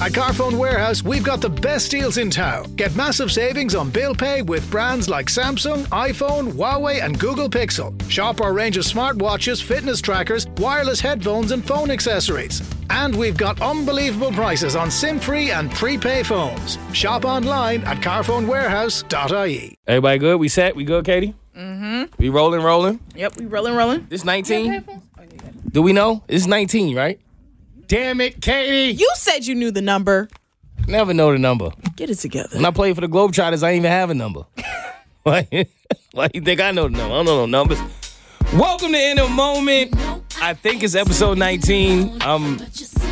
At Carphone Warehouse, we've got the best deals in town. Get massive savings on bill pay with brands like Samsung, iPhone, Huawei, and Google Pixel. Shop our range of smartwatches, fitness trackers, wireless headphones, and phone accessories. And we've got unbelievable prices on SIM-free and prepay phones. Shop online at carphonewarehouse.ie. Everybody good? We set? We good, Katie? Mm-hmm. We rolling, rolling? Yep, we rolling, rolling. This 19? Do we know? It's 19, right? Damn it, Katie! You said you knew the number. Never know the number. Get it together. When I played for the Globetrotters, I didn't even have a number. why, why you think I know the number? I don't know no numbers. Welcome to In a Moment. I think it's episode 19. I'm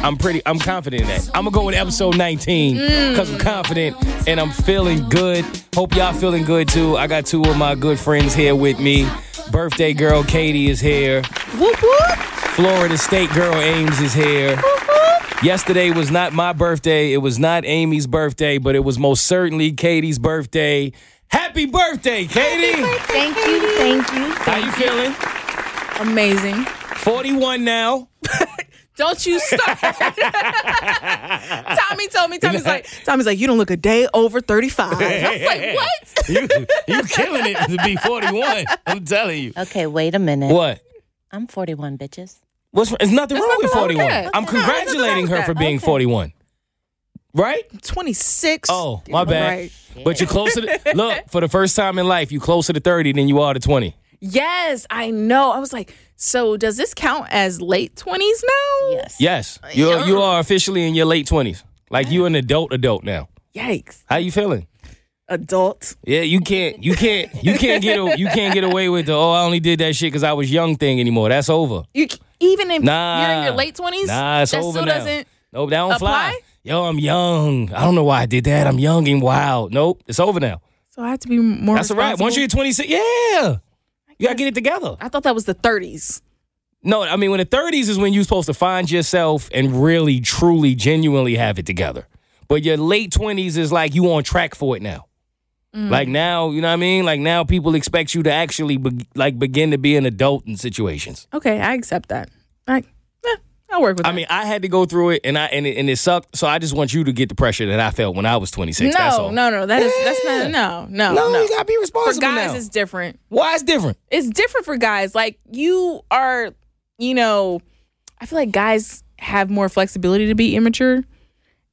I'm pretty I'm confident in that. I'm gonna go with episode 19 because I'm confident and I'm feeling good. Hope y'all feeling good too. I got two of my good friends here with me. Birthday girl Katie is here. Whoop whoop. Florida State girl Ames is here. Uh-huh. Yesterday was not my birthday. It was not Amy's birthday, but it was most certainly Katie's birthday. Happy birthday, Katie! Thank you, thank you. How you feeling? Amazing. 41 now. Don't you start. Tommy told me, Tommy's like, Tommy's like, you don't look a day over 35. I was like, what? you you killing it to be 41. I'm telling you. Okay, wait a minute. What? I'm 41, bitches. What's there's nothing wrong with nothing wrong with 41. that. I'm No, there's nothing congratulating her with for being Okay. 41. Right? 26. Oh, my bad. Right. But you're closer to look, for the first time in life, you're closer to 30 than you are to 20. Yes, I know. I was like, so does this count as late 20s now? Yes. Yes. Uh, you you are officially in your late 20s. Like you an adult adult now. Yikes. How you feeling? Adult. Yeah, you can't, you can't, you can't get, a, you can't get away with the oh, I only did that shit because I was young thing anymore. That's over. You c- even if Nah, you're in your late 20s, Nah, it's that over still now. doesn't. Nope, that don't fly. Yo, I'm young. I don't know why I did that. I'm young and wild. Nope, it's over now. So I have to be more. That's all right. Once you're 26, yeah, you gotta get it together. I thought that was the 30s. No, I mean when the 30s is when you're supposed to find yourself and really, truly, genuinely have it together. But your late 20s is like you on track for it now. Mm. Like now, you know what I mean? Like now, people expect you to actually be, like begin to be an adult in situations. Okay, I accept that. I, eh, I'll work with I that. mean, I had to go through it, and I and it, and it sucked. So I just want you to get the pressure that I felt when I was 26. that's no, all. no, no. That is that's not. No, no, no, no. you gotta be responsible For guys, now. it's different. Why it's different? It's different for guys. Like you are, you know, I feel like guys have more flexibility to be immature,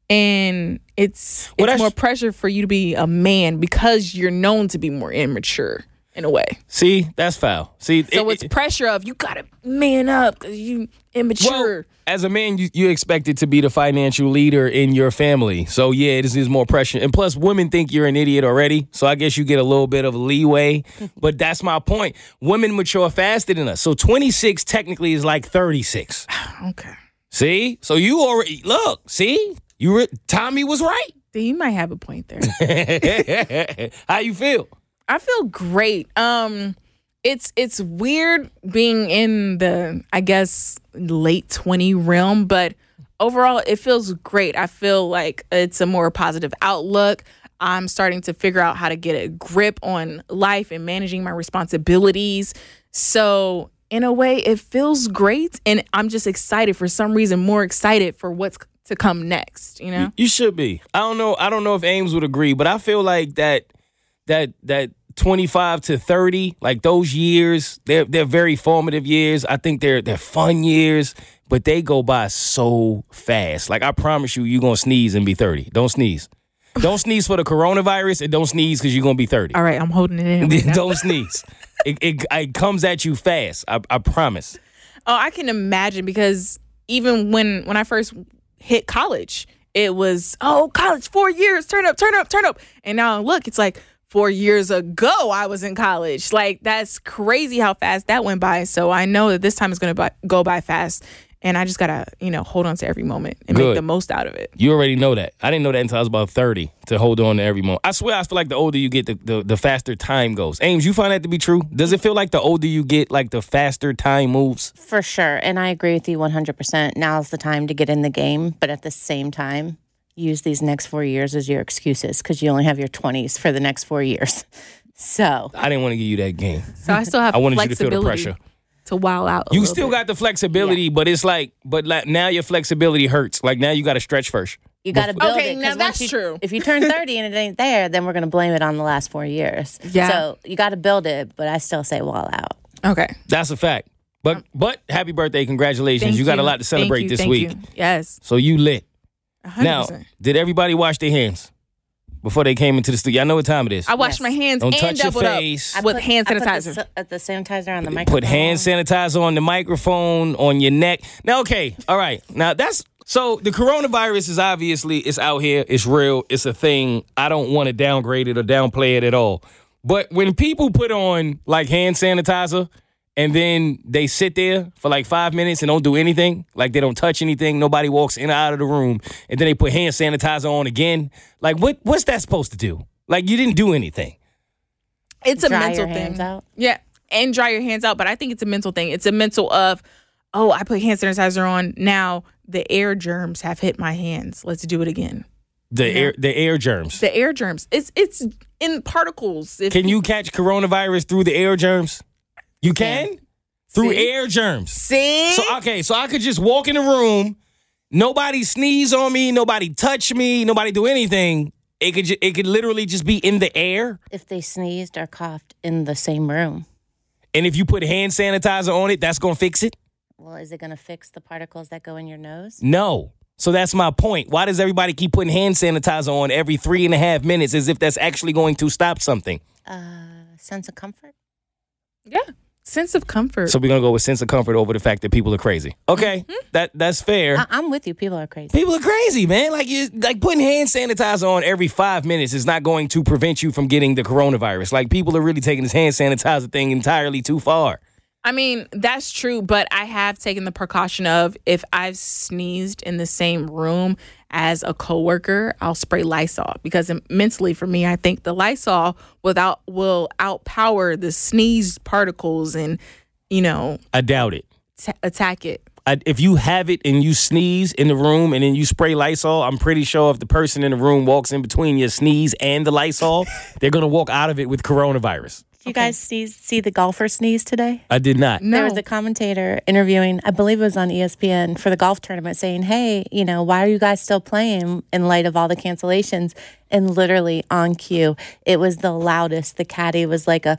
and it's Well, it's more pressure for you to be a man because you're known to be more immature in a way. See, that's foul. See, So it- it's it- pressure of you gotta man up because you immature. Well, as a man, you, you expected to be the financial leader in your family. So yeah, this is more pressure. And plus, women think you're an idiot already. So I guess you get a little bit of leeway. but that's my point. Women mature faster than us. So 26 technically is like 36. okay, See? So you already look. See? You re- Tommy was right. you might have a point there. How you feel? I feel great. Um it's it's weird being in the I guess late 20 realm, but overall it feels great. I feel like it's a more positive outlook. I'm starting to figure out how to get a grip on life and managing my responsibilities. So, in a way, it feels great and I'm just excited for some reason more excited for what's to come next, you know? You should be. I don't know. I don't know if Ames would agree, but I feel like that that that 25 to 30, like those years, they're they're very formative years. I think they're they're fun years, but they go by so fast. Like I promise you, you're gonna sneeze and be 30. Don't sneeze. Don't sneeze for the coronavirus and don't sneeze because you're gonna be 30. All right, I'm holding it in. right don't sneeze. It, it, it comes at you fast. I, I promise. Oh, I can imagine because even when when I first hit college, it was oh college four years, turn up, turn up, turn up, and now look, it's like four years ago I was in college. Like that's crazy how fast that went by. So I know that this time is going to go by fast, and I just gotta you know hold on to every moment and Good. make the most out of it. You already know that. I didn't know that until I was about 30 to hold on to every moment. I swear, I feel like the older you get, the, the, the faster time goes. Ames, you find that to be true? Does it feel like the older you get, like the faster time moves? For sure. And I agree with you 100%. Now's the time to get in the game. But at the same time, use these next four years as your excuses because you only have your 20s for the next four years. So, I didn't want to give you that game. So I still have I wanted you to feel the flexibility pressure. To wow out. a You still bit. got the flexibility, but it's like, but like now your flexibility hurts. Like now you got to stretch first. You got to Before- build Okay, it. 'cause now that's you- true. If you turn 30 and it ain't there, then we're going to blame it on the last four years. Yeah. So you got to build it, but I still say wall out. Okay. That's a fact. But but happy birthday, congratulations. Thank you got a lot to Thank celebrate you, this thank week. you. Yes. So you lit. 100%. Now, did everybody wash their hands before they came into the studio? I know what time it is. I washed Yes. my hands Don't and touch your face. up I with put- hand I put the sanitizer. uh, the, sanitizer on the microphone. Put hand sanitizer on the microphone, on your neck. Now, okay, all right. Now that's so the coronavirus is obviously it's out here, it's real, it's a thing. I don't want to downgrade it or downplay it at all. But when people put on like hand sanitizer and then they sit there for like five minutes and don't do anything, like they don't touch anything, nobody walks in or out of the room, and then they put hand sanitizer on again, like what what's that supposed to do? Like you didn't do anything. it's a Dry mental your hands thing. out. Yeah, and dry your hands out. But I think it's a mental thing. It's a mental of, oh, I put hand sanitizer on. Now the air germs have hit my hands. Let's do it again. The air the air germs. The air germs. It's it's in particles. If Can you catch coronavirus through the air germs? You can? Through See? air germs. see? So okay, so I could just walk in the room, nobody sneeze on me, nobody touch me, nobody do anything. It could ju- it could literally just be in the air. If they sneezed or coughed in the same room, And if you put hand sanitizer on it, that's gonna fix it? well, is it going to fix the particles that go in your nose? No. So that's my point. Why does everybody keep putting hand sanitizer on every three and a half minutes as if that's actually going to stop something? A sense of comfort? yeah, sense of comfort. So we're gonna go with sense of comfort over the fact that people are crazy. Okay, mm-hmm. that that's fair. I- I'm with you. People are crazy. People are crazy, man. Like you, like putting hand sanitizer on every five minutes is not going to prevent you from getting the coronavirus. Like people are really taking this hand sanitizer thing entirely too far. I mean, that's true, but I have taken the precaution of if I've sneezed in the same room as a coworker, I'll spray Lysol because mentally for me, I think the Lysol without will outpower the sneeze particles and you know I doubt it. t- attack it. I, if you have it and you sneeze in the room and then you spray Lysol, I'm pretty sure if the person in the room walks in between your sneeze and the Lysol, they're gonna walk out of it with coronavirus. Did you guys see, see the golfer sneeze today? I did not. No, There was a commentator interviewing, I believe it was on ESPN for the golf tournament, saying, Hey, you know, why are you guys still playing in light of all the cancellations? And literally on cue, it was the loudest. The caddy was like a,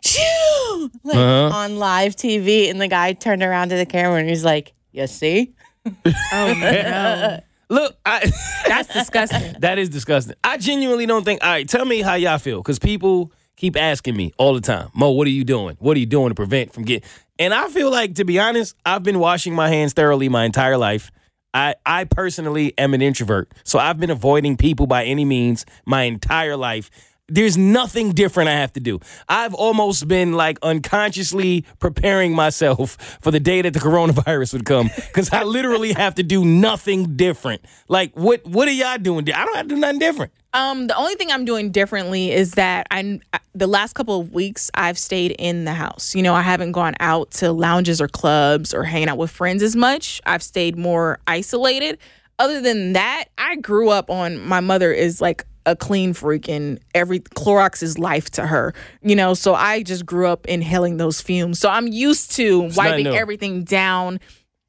Choo! like Uh-huh. on live TV. And the guy turned around to the camera and he's like, You see? oh no, Look, I. that's disgusting. That is disgusting. I genuinely don't think. All right, tell me how y'all feel, because people keep asking me all the time, Mo, what are you doing? What are you doing to prevent from getting? And I feel like, to be honest, I've been washing my hands thoroughly my entire life. I, I personally am an introvert, so I've been avoiding people by any means my entire life. There's nothing different I have to do. I've almost been like unconsciously preparing myself for the day that the coronavirus would come because I literally have to do nothing different. Like, what what are y'all doing? I don't have to do nothing different. Um, the only thing I'm doing differently is that I the last couple of weeks I've stayed in the house. You know, I haven't gone out to lounges or clubs or hanging out with friends as much. I've stayed more isolated. Other than that, I grew up on my mother is like a clean freak and every Clorox is life to her. You know, so I just grew up inhaling those fumes. So I'm used to nothing wiping everything down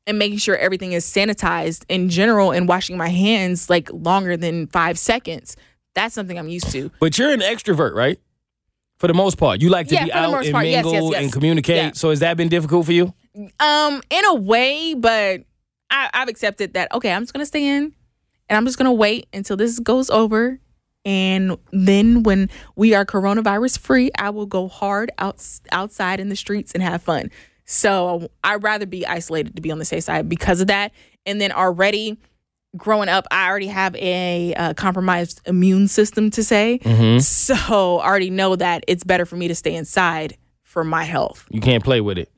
and making sure everything is sanitized in general and washing my hands like longer than five seconds. That's something I'm used to. But you're an extrovert, right? For the most part, you like to Yeah, be out and part. Yes, mingle yes, yes. and communicate. So has that been difficult for you? Um, in a way, but I, I've accepted that. Okay, I'm just gonna stay in, and I'm just gonna wait until this goes over, and then when we are coronavirus free, I will go hard out outside in the streets and have fun. So I'd rather be isolated to be on the safe side because of that. And then already growing up, I already have a uh, compromised immune system to say, so I already know that it's better for me to stay inside for my health. You can't play with it.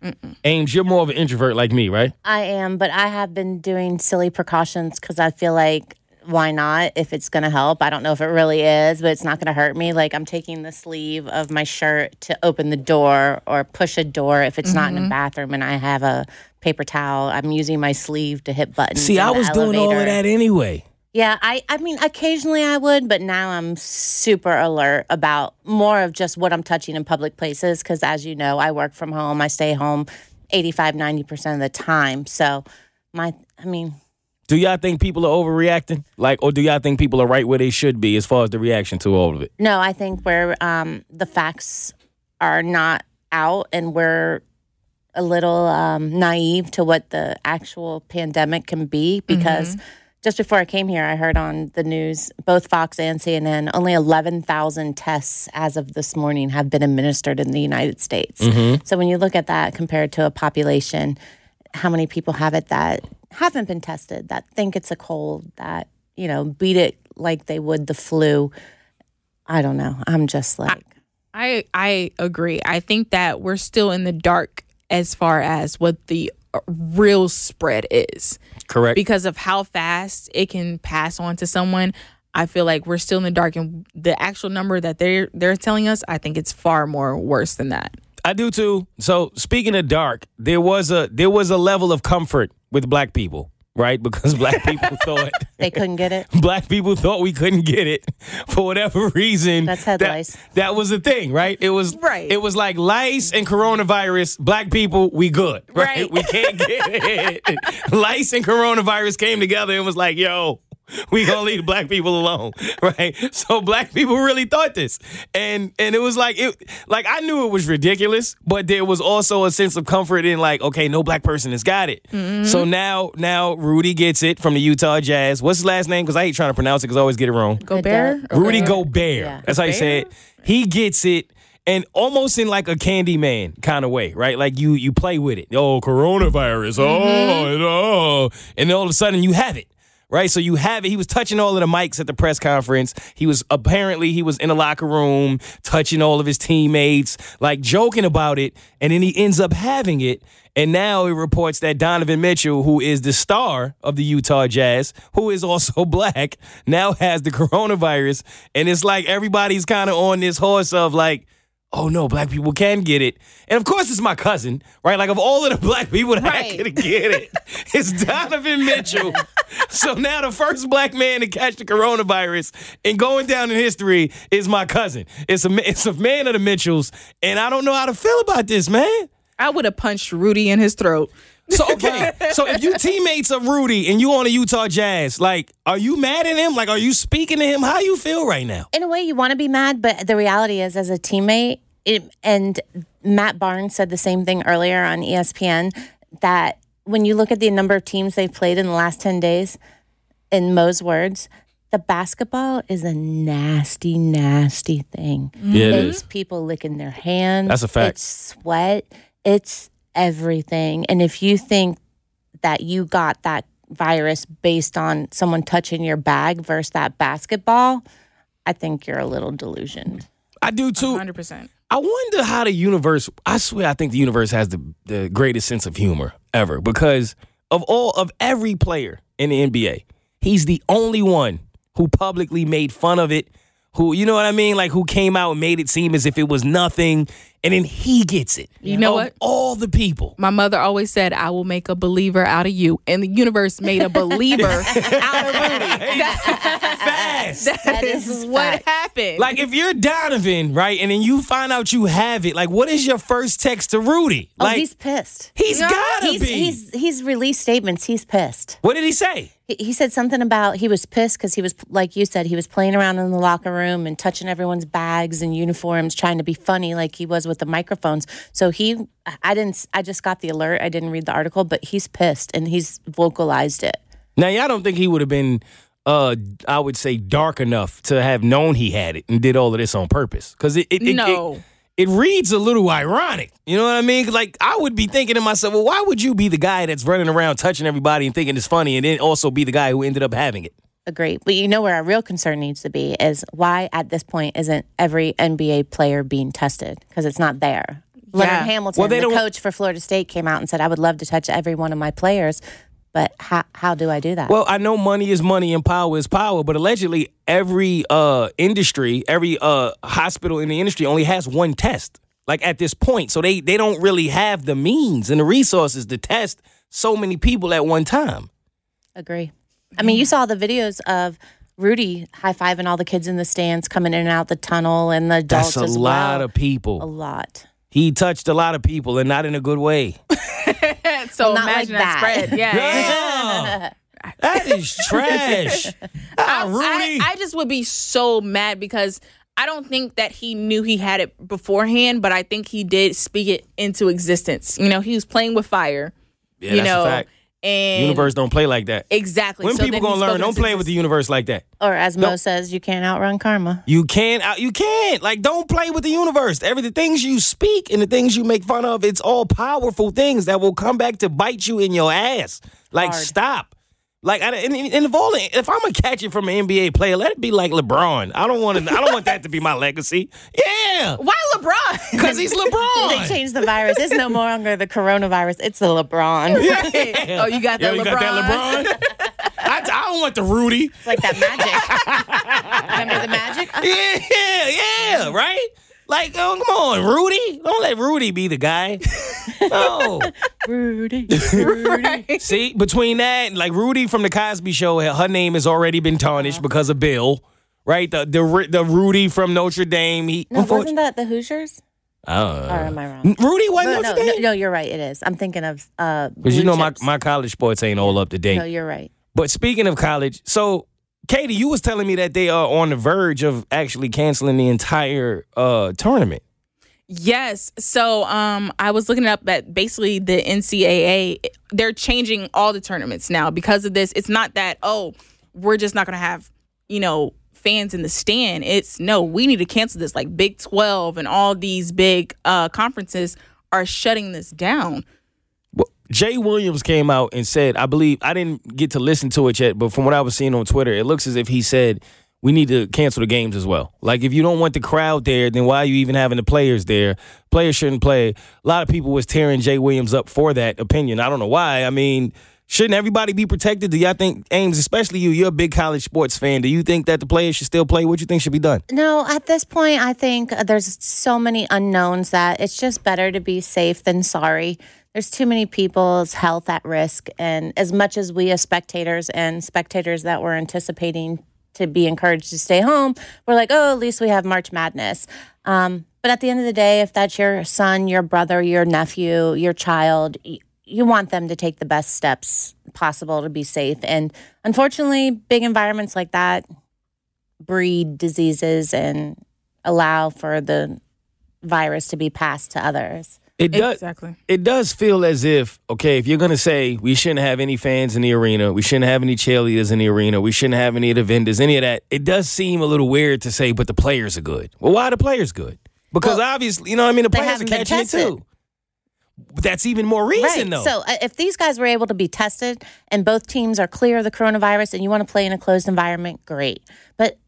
Ames, you're more of an introvert like me, right? I am, but I have been doing silly precautions because I feel like why not if it's going to help? I don't know if it really is, but it's not going to hurt me. Like I'm taking the sleeve of my shirt to open the door or push a door if it's not in a mm-hmm. bathroom and I have a paper towel. I'm using my sleeve to hit buttons. See, I was doing all of that anyway. Yeah, I, I mean, occasionally I would, but now I'm super alert about more of just what I'm touching in public places. Because as you know, I work from home, I stay home 85, 90% of the time. So, my, I mean, Do y'all think people are overreacting? Like, or do y'all think people are right where they should be as far as the reaction to all of it? No, I think where um, the facts are not out and we're a little um, naive to what the actual pandemic can be because just before I came here, I heard on the news, both Fox and CNN, only 11,000 tests as of this morning have been administered in the United States. So when you look at that compared to a population, how many people have it that haven't been tested, that think it's a cold, that, you know, beat it like they would the flu? I don't know. I'm just like, I I agree. I think that we're still in the dark as far as what the uh, real spread is Correct. because of how fast it can pass on to someone. I feel like we're still in the dark, and the actual number that they're they're telling us, I think it's far more worse than that. I do too. So speaking of dark, there was a there was a level of comfort with black people, right? Because black people thought they couldn't get it. black people thought we couldn't get it for whatever reason. That's head that, lice. That was the thing, right? It was Right. It was like lice and coronavirus. Black people, we good, right? Right. We can't get it. lice and coronavirus came together and was like, yo. We gonna leave black people alone, right? So black people really thought this, and and it was like it, like I knew it was ridiculous, but there was also a sense of comfort in like, okay, no black person has got it. Mm-hmm. So now now Rudy gets it from the Utah Jazz. What's his last name? Because I hate trying to pronounce it because I always get it wrong. Gobert, does. Rudy Gobert? Gobert. Yeah. That's how you say it. He gets it. And almost in like a Candyman kind of way, right? Like you you play with it. Oh, coronavirus. Oh, mm-hmm. and oh. And then all of a sudden you have it. Right? So you have it. He was touching all of the mics at the press conference. He was apparently he was in the locker room touching all of his teammates, like joking about it, and then he ends up having it. And now it reports that Donovan Mitchell, who is the star of the Utah Jazz, who is also black, now has the coronavirus. And it's like everybody's kind of on this horse of like, oh no, black people can get it. And of course, it's my cousin, right? Like, of all of the black people that Right. could get it, it's Donovan Mitchell. so now the first black man to catch the coronavirus and going down in history is my cousin. It's a, it's a man of the Mitchells. And I don't know how to feel about this, man. I would have punched Rudy in his throat. So okay, so if you teammates of Rudy and you on the Utah Jazz, like, are you mad at him? Like, are you speaking to him? How you feel right now? In a way, you want to be mad, but the reality is, as a teammate, it, and Matt Barnes said the same thing earlier on ESPN that when you look at the number of teams they've played in the last 10 days, in Mo's words, the basketball is a nasty, nasty thing. Yeah, it it's people licking their hands. That's a fact. It's sweat. It's everything. And if you think that you got that virus based on someone touching your bag versus that basketball, I think you're a little delusioned. I do too. 100%. I wonder how the universe. I swear, I think the universe has the the greatest sense of humor ever because of all of every player in the NBA, he's the only one who publicly made fun of it. Who you know what I mean? Like who came out and made it seem as if it was nothing, and then he gets it. You know Of what? All the people. My mother always said, I will make a believer out of you. And the universe made a believer out of Rudy. Fast. That is is what fact. happened. Like if you're Donovan, right, and then you find out you have it, like what is your first text to Rudy? Oh, Like he's pissed. he's gotta He's, be. he's he's released statements. He's pissed. what did he say? He, he said something about he was pissed because he was like you said he was playing around in the locker room and touching everyone's bags and uniforms, trying to be funny like he was with the microphones. So he, I didn't, I just got the alert. I didn't read the article, but he's pissed and he's vocalized it. Now, y'all don't think he would have been, uh, I would say, dark enough to have known he had it and did all of this on purpose? Because it, it, it, No. it, it reads a little ironic. You know what I mean? Like, I would be thinking to myself, well, why would you be the guy that's running around touching everybody and thinking it's funny and then also be the guy who ended up having it? Agree. But you know where our real concern needs to be is why at this point isn't every NBA player being tested? Because it's not there. Leonard Hamilton, Well, the don't- coach for Florida State, came out and said, I would love to touch every one of my players, but how, how do I do that? Well, I know money is money and power is power, but allegedly every uh industry, every uh hospital in the industry only has one test. Like at this point, so they they don't really have the means and the resources to test so many people at one time. Agree. I mean, you saw the videos of Rudy high fiving all the kids in the stands coming in and out the tunnel and the adults That's a as lot well. of people. a lot. He touched a lot of people and not in a Oh, uh, Oh, uh, yeah. That is trash. ah, Rudy. I, I just would be so mad because I don't think that he knew he had it beforehand, but I think he did speak it into existence. You know, he was playing with fire. yeah, you that's know, a fact. And Universe don't play like that. exactly. When So people gonna learn, don't play with the universe like that. Or as Mo says, you can't outrun karma. You can't. out- You can't. Like, don't play with the universe. Every the things you speak and the things you make fun of, it's all powerful things that will come back to bite you in your ass. Like, Hard. stop. Like, I, and, and if all, if I'm gonna catch it from an NBA player, let it be like LeBron. I don't want to. I don't want that to be my legacy. Yeah, Why LeBron? because he's LeBron. They changed the virus. It's no longer the coronavirus. It's the LeBron. Yeah. Oh, you got Yo, that you got that LeBron? I, I don't want the Rudy. It's like that magic. Remember the magic? Yeah, yeah, right? Like, oh, come on, Rudy. Don't let Rudy be the guy. No. Rudy. right. See, between that, and like Rudy from the Cosby Show, her her name has already been tarnished because of Bill, right? The the the Rudy from Notre Dame. He No, wasn't that the Hoosiers? uh, Or am I wrong? Rudy wasn't No, Notre no, no, Dame. no, you're right. It is. I'm thinking of uh. Because you Blue know my, my college sports ain't all up to date. No, you're right. But speaking of college, so Katie, you was telling me that they are on the verge of actually canceling the entire uh, tournament. Yes. So um I was looking up that basically the NCAA they're changing all the tournaments now because of this. It's not that oh, we're just not going to have, you know, fans in the stand. It's no, we need to cancel this like Big 12 and all these big uh conferences are shutting this down. Jay Williams came out and said, I believe I didn't get to listen to it yet, but from what I was seeing on Twitter, it looks as if he said we need to cancel the games as well. Like if you don't want the crowd there, then why are you even having the players there? Players shouldn't play. A lot of people was tearing Jay Williams up for that opinion. I don't know why. I mean, shouldn't everybody be protected? Do y'all think Ames, especially you, you're a big college sports fan. Do you think that the players should still play? What do you think should be done? No, at this point, I think there's so many unknowns that it's just better to be safe than sorry. There's too many people's health at risk. And as much as we as spectators and spectators that were anticipating to be encouraged to stay home, we're like, oh, at least we have March Madness. Um, but at the end of the day, if that's your son, your brother, your nephew, your child, you want them to take the best steps possible to be safe. And unfortunately, big environments like that breed diseases and allow for the virus to be passed to others. It does. Exactly. it does feel as if okay if you're going to say we shouldn't have any fans in the arena we shouldn't have any cheerleaders in the arena we shouldn't have any of the vendors any of that it does seem a little weird to say but the players are good well why are the players good because Well, obviously you know what i mean the players are catching it too that's even more reason though So uh, if these guys were able to be tested and both teams are clear of the coronavirus and you want to play in a closed environment, great. But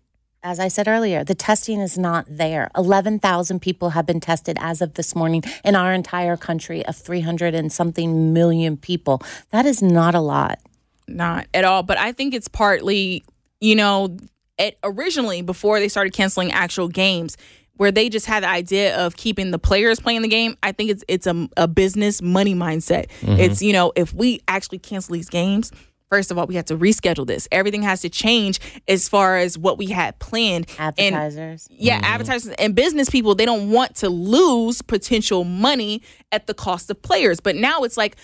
as I said earlier, the testing is not there. 11,000 people have been tested as of this morning in our entire country of 300 and something million people. That is not a lot. not at all. But I think it's partly, you know, it originally before they started canceling actual games, where they just had the idea of keeping the players playing the game. I think it's it's a, a business money mindset. Mm-hmm. It's you know, if we actually cancel these games. First of all, we have to reschedule this. Everything has to change as far as what we had planned. And Advertisers. yeah, mm-hmm. advertisers and business people, they don't want to lose potential money at the cost of players. But now it's like,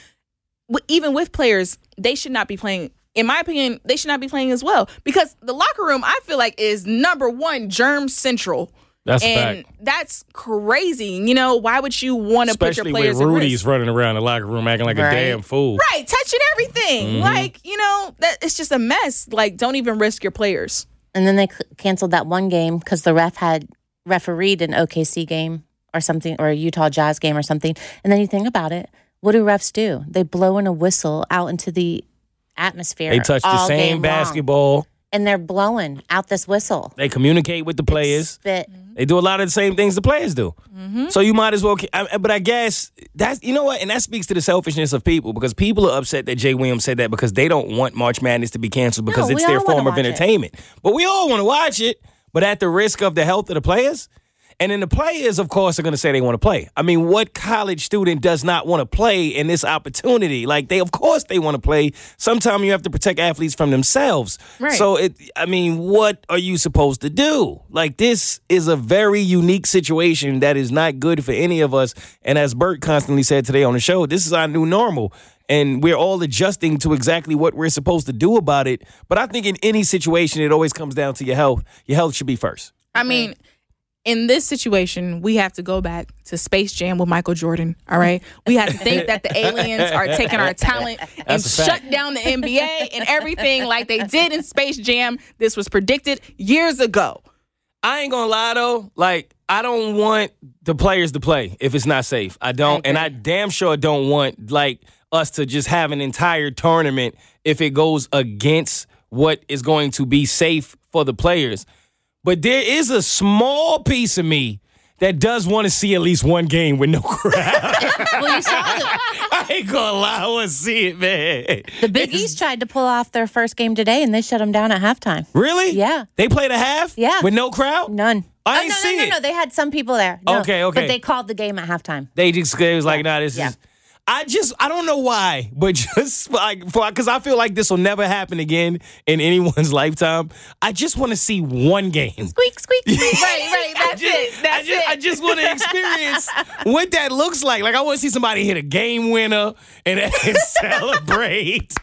even with players, they should not be playing. In my opinion, they should not be playing as well because the locker room, I feel like, is number one germ central. That's a and fact that's crazy. You know, why would you want to put your especially players with at rudy's risk? running around the locker room acting like a damn fool Right, touching everything. Mm-hmm. Like, you know, that it's just a mess. Like, don't even risk your players. And then they c- canceled that one game because the ref had refereed an OKC game or something, or a Utah Jazz game or something. And then you think about it, what do refs do? They blow in a whistle out into the atmosphere. they touch the all same game long. basketball and they're blowing out this whistle. they communicate with the players Spit. They do a lot of the same things the players do. Mm-hmm. So you might as well. I, but I guess that's you know what, and that speaks to the selfishness of people because people are upset that Jay Williams said that because they don't want March Madness to be canceled because No, it's their form of watch it. entertainment. But we all want to watch it, but at the risk of the health of the players. And then the players, of course, are going to say they want to play. I mean, what college student does not want to play in this opportunity? Like they, of course, they want to play. Sometimes you have to protect athletes from themselves. Right. So it, I mean, what are you supposed to do? Like this is a very unique situation that is not good for any of us. And as Bert constantly said today on the show, this is our new normal. and we're all adjusting to exactly what we're supposed to do about it. But I think in any situation, it always comes down to your health. Your health should be first. I mean, in this situation, we have to go back to Space Jam with Michael Jordan. All right, we have to think that the aliens are taking our talent and That's a fact. shut down the NBA and everything like they did in Space Jam. This was predicted years ago. I ain't gonna lie though, like I don't want the players to play if it's not safe. I don't, and I damn sure don't want like us to just have an entire tournament if it goes against what is going to be safe for the players. But there is a small piece of me that does want to see at least one game with no crowd. Well, you saw the, I ain't gonna lie, I want to see it, man. the Big East tried to pull off their first game today, and they shut them down at halftime. Really? Yeah. They played a half? Yeah. With no crowd? None. I oh, ain't no, see no, no, it. no. They had some people there. No. Okay, okay. But they called the game at halftime. They just it was like, nah, this Yeah. is. I just I don't know why, but just like for because I feel like this will never happen again in anyone's lifetime. I just want to see one game. Squeak, squeak, squeak. Right, right. I That's just, it. I That's just, I just want to experience what that looks like. Like I want to see somebody hit a game winner and, and celebrate.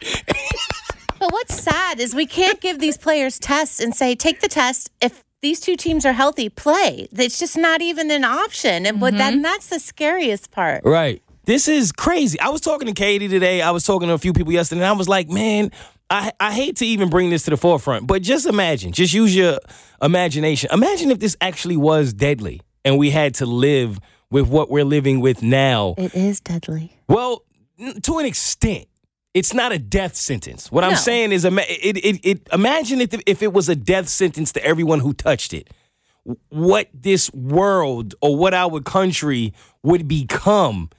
But what's sad is we can't give these players tests and say, take the test. If these two teams are healthy, play. It's just not even an option. And but then mm-hmm. that's the scariest part. Right. This is crazy. I was talking to Katie today. I was talking to a few people yesterday, and I was like, man, I, I hate to even bring this to the forefront, but just imagine, just use your imagination. Imagine if this actually was deadly and we had to live with what we're living with now. It is deadly. Well, to an extent, it's not a death sentence. What I'm saying is, it, it, it, imagine if, if it was a death sentence to everyone who touched it. What this world or what our country would become.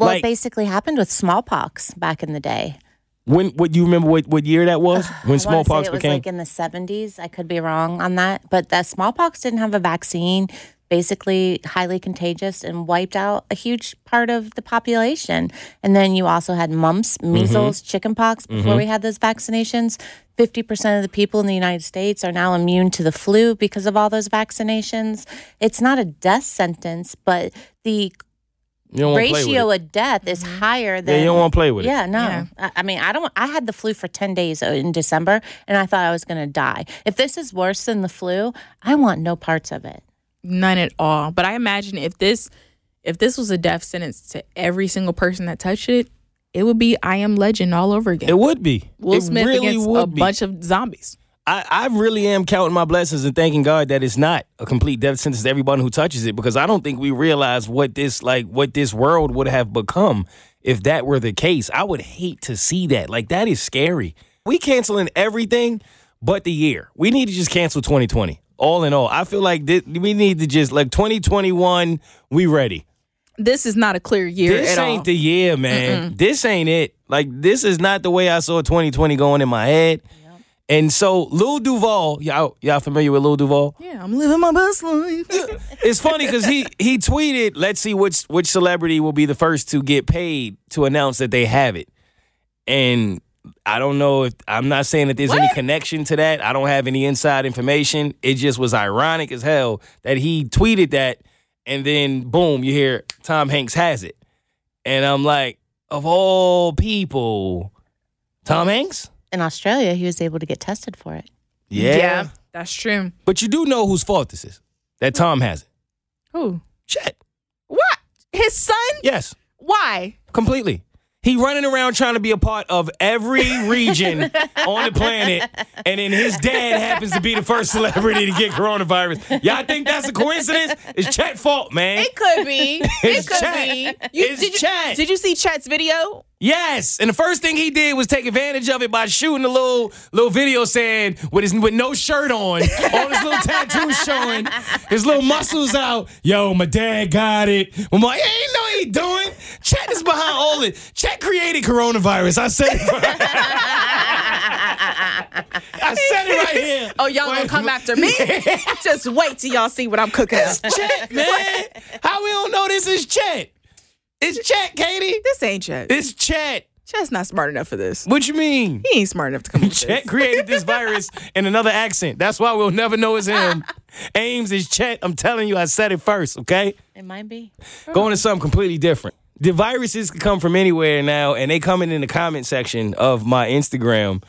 Well, Like- it basically happened with smallpox back in the day. When what you remember what, what year that was? When I wanna say smallpox it was became like in the 70s. I could be wrong on that. But that smallpox didn't have a vaccine, basically highly contagious and wiped out a huge part of the population. And then you also had mumps, Mm-hmm. measles, chickenpox before we had those vaccinations. 50% of the people in the United States are now immune to the flu because of all those vaccinations. It's not a death sentence, but the ratio it. of death is higher than Yeah, you don't want to play with it. yeah, no. Yeah. I, I mean, I don't. I had the flu for ten days uh, in December, and I thought I was going to die. If this is worse than the flu, I want no parts of it. None at all. But I imagine if this if this was a death sentence to every single person that touched it, it would be I am legend all over again. It would be. Will it Smith really against would a be. bunch of zombies. I, I really am counting my blessings and thanking God that it's not a complete death sentence to everyone who touches it because I don't think we realize what this like what this world would have become if that were the case. I would hate to see that. Like that is scary. We canceling everything but the year. We need to just cancel 2020. All in all, I feel like we need to just like 2021. We ready. This is not a clear year This ain't all. the year, man. This ain't it. Like this is not the way I saw 2020 going in my head. And so Lil Duval, y'all y'all familiar with Lil Duval? yeah, I'm living my best life. It's funny because he he tweeted, "Let's see which which celebrity will be the first to get paid to announce that they have it." And I don't know if I'm not saying that there's any connection to that. I don't have any inside information. It just was ironic as hell that he tweeted that, and then boom, you hear Tom Hanks has it, and I'm like, of all people, Tom Hanks. In Australia, he was able to get tested for it. Yeah. Yeah, that's true. but you do know whose fault this is. That Tom has it. Who? Chet. What? His son? Yes. Why? Completely. He running around trying to be a part of every region on the planet, and then his dad happens to be the first celebrity to get coronavirus. Y'all think that's a coincidence? It's Chet's fault, man. It could be. it could Chet. be. It's did, you, Chet. did you see Chet's video? Yes, and the first thing he did was take advantage of it by shooting a little little video saying with his with no shirt on, all his little tattoos showing, his little muscles out. Yo, my dad got it. I'm like, hey, you know what he doing? Chet is behind all it. Chet created coronavirus. I said it. I said it right here. Oh, y'all gonna come after me? Just wait till y'all see what I'm cooking up. Chet, man. How we don't know this is Chet? It's Chet, Katie. This ain't Chet. It's Chet. Chet's not smart enough for this. What you mean? He ain't smart enough to come up with Chet this. created this virus in another accent. That's why we'll never know it's him. Ames is Chet. I'm telling you, I said it first, okay? It might be. Going to something completely different. the viruses can come from anywhere now, and they coming in the comment section of my Instagram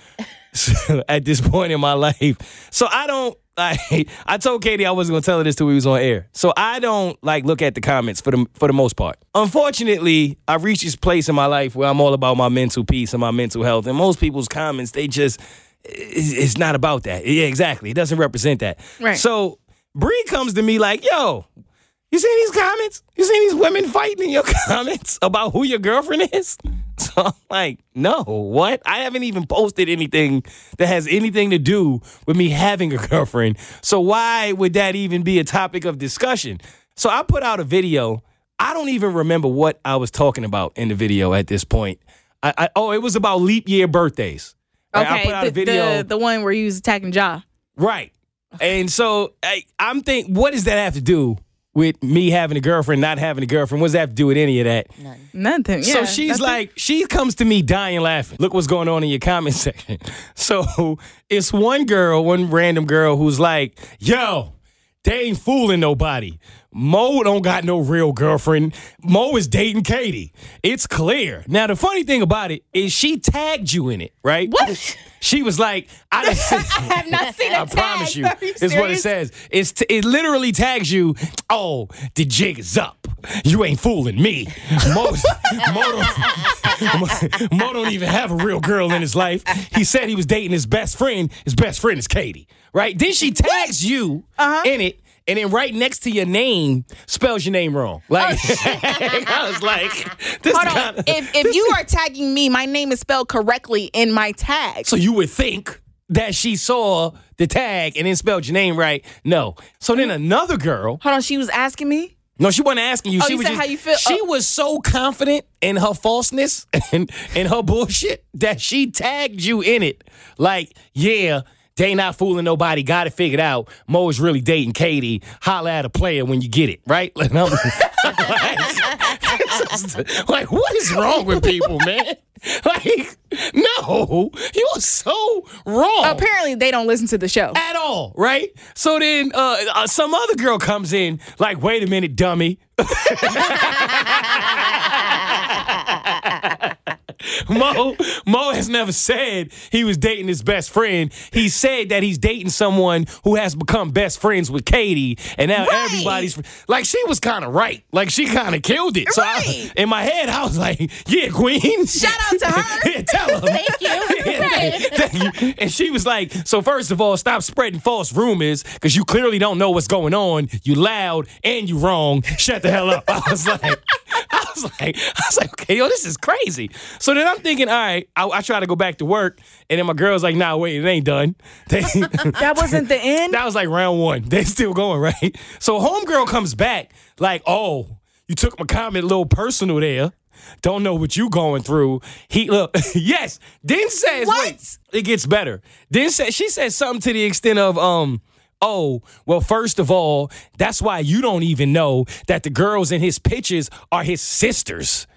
at this point in my life. So I don't. I I told Katie I wasn't gonna tell her this till we was on air. So I don't like look at the comments for the for the most part. Unfortunately, I've reached this place in my life where I'm all about my mental peace and my mental health. And most people's comments, they just it's, it's not about that. Yeah, exactly. It doesn't represent that. Right. So Bree comes to me like, yo, you seen these comments? You seen these women fighting in your comments about who your girlfriend is? So I'm like, no, what? I haven't even posted anything that has anything to do with me having a girlfriend. So why would that even be a topic of discussion? So I put out a video. I don't even remember what I was talking about in the video at this point. I, I oh, it was about leap year birthdays. Right? I Okay, put out the, a video. the the one where you was attacking Ja. Right. And so I, I'm thinking, what does that have to do with me having a girlfriend, not having a girlfriend? What does that have to do with any of that? Nothing. so she's nothing. like, she comes to me dying laughing. Look what's going on in your comment section. So it's one girl, one random girl who's like, yo, they ain't fooling nobody. Mo don't got no real girlfriend. Mo is dating Katie. It's clear. Now the funny thing about it is she tagged you in it, right? What? She was like, I seen- I have not seen I promise you, you is what it says. It's t- it literally tags you. Oh, the jig is up. You ain't fooling me. Mo, Mo, don't, Mo don't even have a real girl in his life. He said he was dating his best friend. His best friend is Katie, right? Then she tags you Uh-huh. in it. And then right next to your name spells your name wrong. Like oh. I was like, this Oh, Hold on. kinda- If if you are tagging me, my name is spelled correctly in my tag. So you would think that she saw the tag and then spelled your name right. No. So then another girl, Hold on, she was asking me. no, she wasn't asking you. Oh, she you was said just, how you feel? She Oh. was so confident in her falseness and, and her bullshit that she tagged you in it. Like, yeah. They not fooling nobody. Got it figured out. Mo is really dating Katie. Holla at a player when you get it, right? Like, I'm- like, like, what is wrong with people, man? Like, no, you're so wrong Apparently, they don't listen to the show. at all, right? So then uh, uh, some other girl comes in, like, wait a minute, dummy. Mo Mo has never said he was dating his best friend. He said that he's dating someone who has become best friends with Katie, and now Right. everybody's like she was kind of right. Like she kind of killed it. So I- in my head, I was like, "Yeah, Queen." Shout out to her. yeah, tell her. Thank you. Yeah, thank, thank you. And she was like, so first of all, stop spreading false rumors because you clearly don't know what's going on. You loud and you wrong. Shut the hell up. I was like, I was like, I was like, okay, yo, this is crazy. So then I'm thinking, all right, I, I try to go back to work, and then my girl's like, nah, wait, it ain't done. They, That wasn't the end. that was like round one. They still going, right? So homegirl comes back like, oh, you took my comment a little personal there. Don't know what you going through. He look, yes. Then says, What? wait, it gets better. Then says she said something to the extent of, um, oh, well, first of all, that's why you don't even know that the girls in his pictures are his sisters.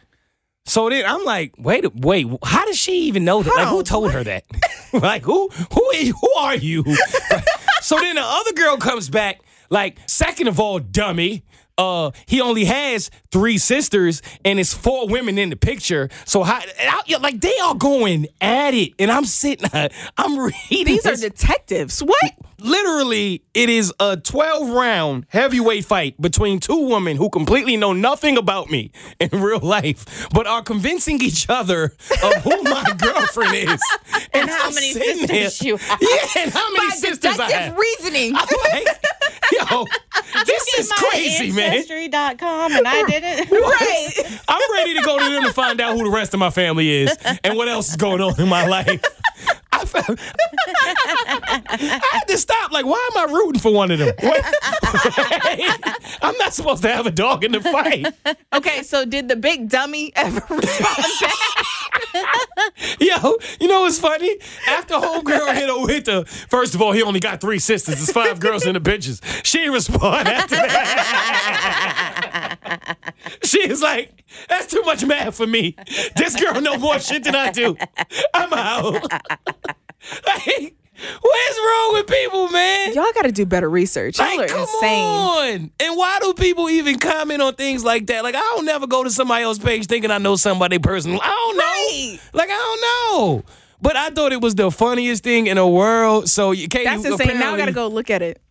So then I'm like, wait, wait, how does she even know that? Like, who told her that? like, who, who, is, who are you? so then the other girl comes back, like, second of all, dummy. Uh, he only has three sisters, and it's four women in the picture. So how, I, like, they are going at it, and I'm sitting, I'm reading. These are detectives. What? Literally it is a 12 round heavyweight fight between two women who completely know nothing about me in real life but are convincing each other of who my girlfriend is and how I'm many sisters you have. yeah and how many sisters I have reasoning. I'm like yo this is crazy man Ancestry.com and I didn't. right. I'm ready to go to them to find out who the rest of my family is and what else is going on in my life. I, felt, I had to stop. Like, why am I rooting for one of them? I'm not supposed to have a dog in the fight. Okay, so did the big dummy ever respond back? Yo, you know what's funny? After homegirl hit her with the, first of all, he only got three sisters. There's five girls in the bitches. She didn't respond after that. she is like, that's too much math for me. This girl know more shit than I do. I'm out. like, what is wrong with people, man? Y'all got to do better research. Y'all Like, are come insane. on. And why do people even comment on things like that? Like, I don't never go to somebody else's page thinking I know somebody personally. I don't know. Right. Like, I don't know. But I thought it was the funniest thing in the world. So, you can't. That's insane. Now I got to go look at it.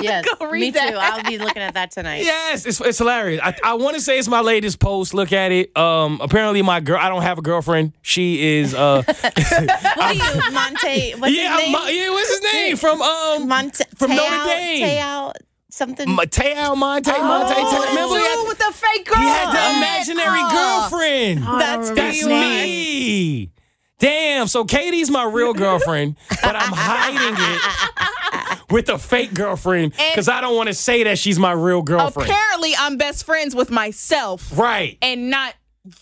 Yes, Go read me that. too. I'll be looking at that tonight. Yes, it's, it's hilarious. I, I want to say it's my latest post. Look at it. Um, apparently my girl. I don't have a girlfriend. She is. Uh, What are you, Manti? What's yeah, his name? I'm- yeah. What's his name from um Manti from Notre Dame? Te'o something. Mateo Monte Monte. Oh, Remember he had, with the fake girl. he had the imaginary girlfriend. That's That's who you me. Damn. So Katie's my real girlfriend, but I'm hiding it with a fake girlfriend because I don't want to say that she's my real girlfriend. Apparently, I'm best friends with myself right. and not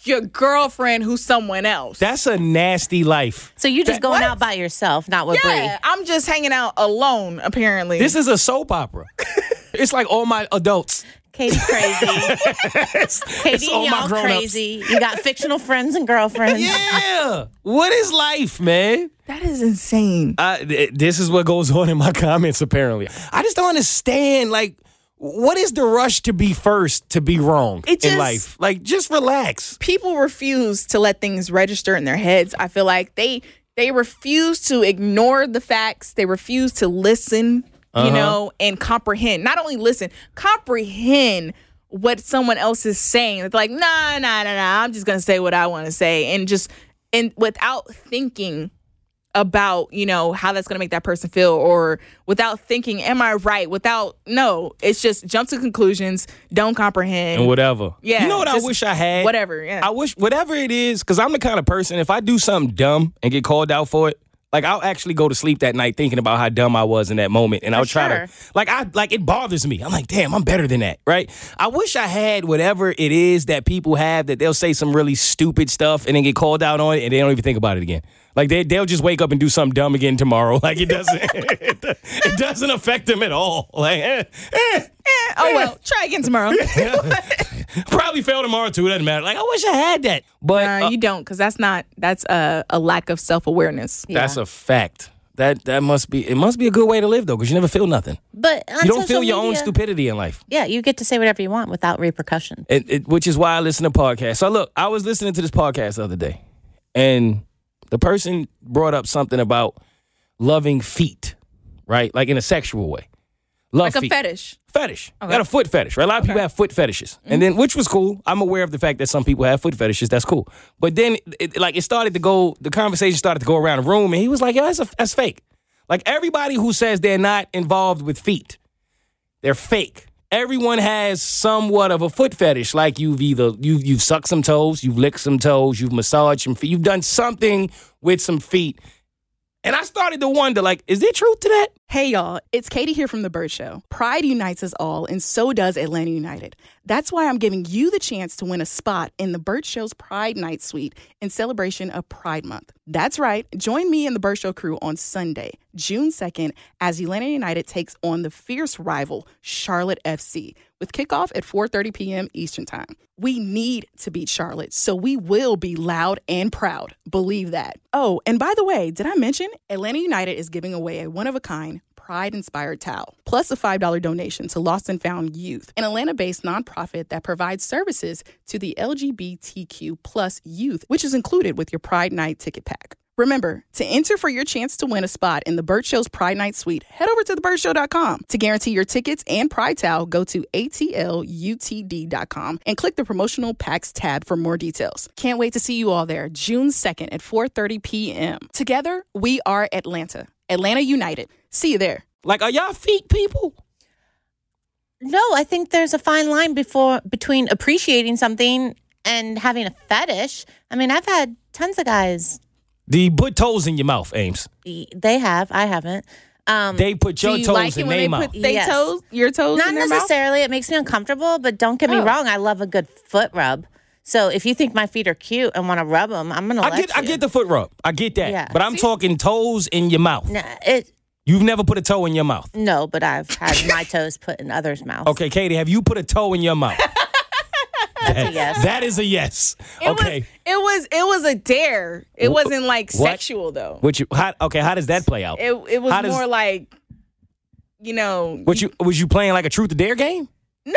your girlfriend who's someone else. That's a nasty life. So you're just That- going What? out by yourself, not with yeah, Bree. I'm just hanging out alone. Apparently, This is a soap opera. it's like all my adults. Katie crazy. Katie all and my y'all grown-ups. crazy. You got fictional friends and girlfriends. Yeah. what is life, man? that is insane. I, th- this is what goes on in my comments, apparently. I just don't understand, like, what is the rush to be first to be wrong It in life? Like, just relax. People refuse to let things register in their heads. I feel like they they refuse to ignore the facts. They refuse to listen, you uh-huh. know, and comprehend. Not only listen, comprehend what someone else is saying. It's like, nah, nah, nah, nah. I'm just gonna say what I want to say, and just and without thinking about you know how that's going to make that person feel or without thinking am i right without no it's just jump to conclusions don't comprehend And whatever. Yeah, You know what I wish I had? whatever, yeah. I wish, whatever it is, because I'm the kind of person, if I do something dumb and get called out for it, like I'll actually go to sleep that night thinking about how dumb I was in that moment, and I'll try to, like I, like it bothers me. I'm like, damn, I'm better than that, right? I wish I had whatever it is that people have that they'll say some really stupid stuff and then get called out on it, and they don't even think about it again. Like they they'll just wake up and do something dumb again tomorrow. Like it doesn't it doesn't affect them at all. Like eh, eh, oh well try again tomorrow probably fail tomorrow too. It doesn't matter. Like I wish I had that, but Uh, uh, you don't, because that's not that's a, a lack of self awareness. that's a fact. That that must be it. Must be a good way to live though, because you never feel nothing. But on You don't social feel your own stupidity in life. Yeah, you get to say whatever you want without repercussion. It, it, which is why I listen to podcasts. So look, I was listening to this podcast the other day, and the person brought up something about loving feet, right? Like in a sexual way. Love Like a feet. fetish. fetish. Got a foot fetish, right? A lot of people have foot fetishes, and mm-hmm. then which was cool. I'm aware of the fact that some people have foot fetishes. That's cool. But then, it, like, it started to go. The conversation started to go around the room, and he was like, "Yo, that's a, that's fake." Like everybody who says they're not involved with feet, they're fake. Everyone has somewhat of a foot fetish. Like you've either you you've sucked some toes, you've licked some toes, you've massaged some feet, you've done something with some feet. And I started to wonder, like, is there truth to that? Hey y'all, it's Katie here from The Bird Show. Pride unites us all, and so does Atlanta United. That's why I'm giving you the chance to win a spot in The Bird Show's Pride Night Suite in celebration of Pride Month. That's right, join me and the Bird Show crew on Sunday, June 2nd, as Atlanta United takes on the fierce rival, Charlotte FC, with kickoff at 4.30 p.m. Eastern Time. We need to beat Charlotte, so we will be loud and proud. Believe that. Oh, and by the way, did I mention Atlanta United is giving away a one-of-a-kind Pride Inspired Towel, plus a $5 donation to Lost and Found Youth, an Atlanta based nonprofit that provides services to the LGBTQ plus youth, which is included with your Pride Night ticket pack. Remember, to enter for your chance to win a spot in the Bird Show's Pride Night Suite, head over to thebirdshow.com. To guarantee your tickets and Pride Towel, go to atlutd.com and click the promotional packs tab for more details. Can't wait to see you all there, June 2nd at 4:30 p.m. Together, we are Atlanta. Atlanta United. See you there. Like, are y'all feet people? No, I think there's a fine line before between appreciating something and having a fetish. I mean, I've had tons of guys. Do you put toes in your mouth, Ames? They have. I haven't. Um, They put your Do you toes like it in when their they mouth. put Yes. toes, your toes not in their mouth? Not necessarily. It makes me uncomfortable, but don't get me Oh. wrong. I love a good foot rub. So if you think my feet are cute and want to rub them, I'm gonna I let get, I get the foot rub. I get that. Yeah. But I'm talking toes in your mouth. Nah, it You've never put a toe in your mouth. no, but I've had my toes put in others' mouths. Okay, Katie, have you put a toe in your mouth? That's a yes. That is a yes. It okay. was it was it was a dare. It wasn't like what? sexual though. Which you, how, okay, how does that play out? It it was How does- more like you know, What you was you playing like a truth or dare game? No.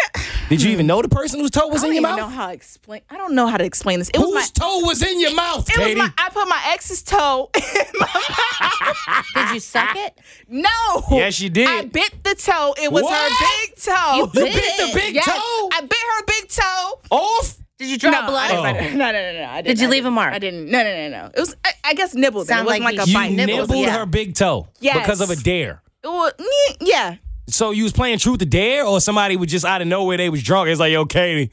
Did you even know the person whose toe was I in don't your even mouth? know how to explain. I don't know how to explain this. It was Whose my. toe was in your mouth, It was Katie? my. I put my ex's toe in my mouth. Did you suck it? No. Yes, you did. I bit the toe. It was What? her big toe. You You bit bit the big Yes. toe I bit her big toe. off. Did you draw no, blood? Oh. I didn't- no, no, no, no. I didn't, Did you I leave a didn't. mark? I didn't. No, no, no, no. It was. I, I guess nibbled. it. Sound It wasn't like like, you a bite. You nibbled, nibbled yeah. her big toe Yes. because of a dare. It was- yeah. So you was playing truth or dare, or somebody was just out of nowhere they was drunk. It's like, yo, Katie,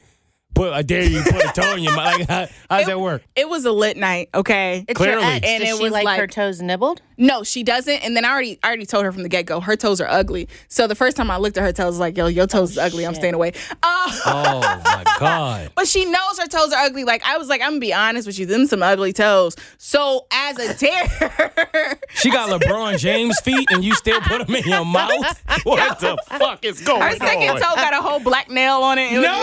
put I dare you put a toe in your mouth. Like, how, how does that work? It was a lit night. Okay. It's your Clearly. ex. And Does it she was like, her toes nibbled? No, she doesn't. And then I already, I already told her from the get go, her toes are ugly. So the first time I looked at her toes, I was like, yo, your toes is ugly. I'm staying away. Uh, Oh my god! But she knows her toes are ugly. Like I was like, I'm gonna be honest with you, them some ugly toes. So as a dare, She got LeBron James feet, and you still put them in your mouth. What the fuck is going on? her on? second toe got a whole black nail on it. It No!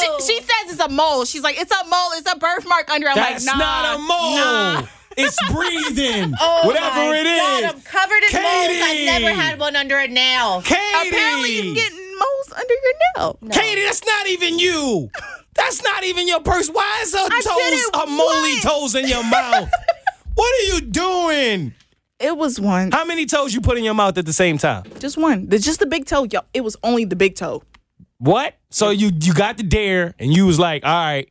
she, she says it's a mole. She's like, it's a mole. It's a birthmark under. I'm That's like, nah, not a mole. Nah. It's breathing. Oh Whatever my it is. God, I'm covered in moles. I've never had one under a nail. Katie. Apparently, you get moles under your nail. Katie, that's not even you. That's not even your purse. Why is her did toes, it her moley once. toes in your mouth? what are you doing? It was one, How many toes you put in your mouth at the same time? just one. The, just the big toe. Yo, it was only the big toe. What? So you you got the dare and you was like, all right,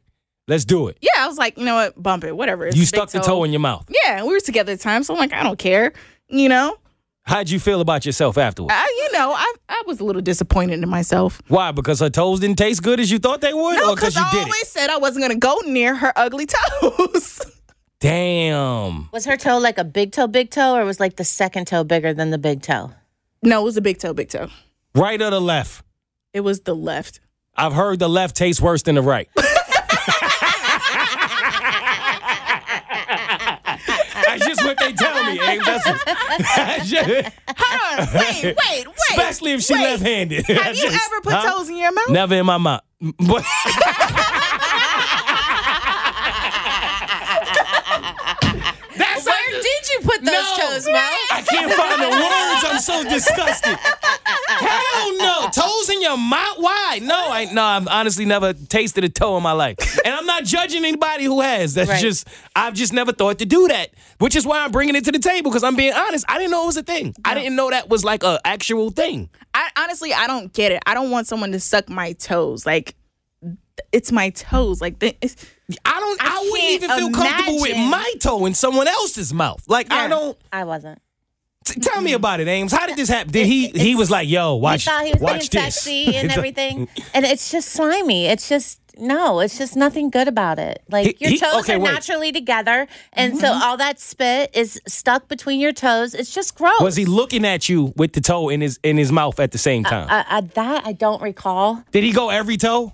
let's do it. Yeah, I was like, you know what, bump it, whatever. It's You stuck the toe in your mouth. Yeah, we were together at the time, so I'm like, I don't care. You know, How'd you feel about yourself afterwards? I, you know, I, I was a little disappointed in myself. Why? Because her toes didn't taste good as you thought they would, No, or because because you I did always it? said I wasn't gonna go near her ugly toes. Damn. Was her toe like a big toe, big toe, or was like the second toe bigger than the big toe? no, it was a big toe, big toe. Right or the left? It was the left. I've heard the left tastes worse than the right. That's just what they tell me, Abe. That's, that's just- Hold on, wait, wait, wait. especially if she wait. left-handed. Have you ever put toes in your mouth? Never in my mouth. But That's Where did you put those No. toes, Mo? I can't find the words. I'm so disgusted. Hell no. Toes in your mouth? Why? No, I no, I've honestly never tasted a toe in my life. And I'm not judging anybody who has. That's Right. just I've just never thought to do that. Which is why I'm bringing it to the table because I'm being honest. I didn't know it was a thing. I didn't know that was like a actual thing. I honestly, I don't get it. I don't want someone to suck my toes. Like, it's my toes. Like, the- it's, I don't I, I wouldn't even feel comfortable with my toe in someone else's mouth. Like I don't I wasn't. T- tell me about it, Ames. How did this happen? Did he he was like, yo, watch he thought he was being watch this. sexy and everything, and it's just slimy. It's just no. It's just nothing good about it. Like He- your he- toes okay, are wait. naturally together, and so mm-hmm. all that spit is stuck between your toes. It's just gross. Was he looking at you with the toe in his in his mouth at the same uh, time? I, I, that I don't recall. Did he go every toe?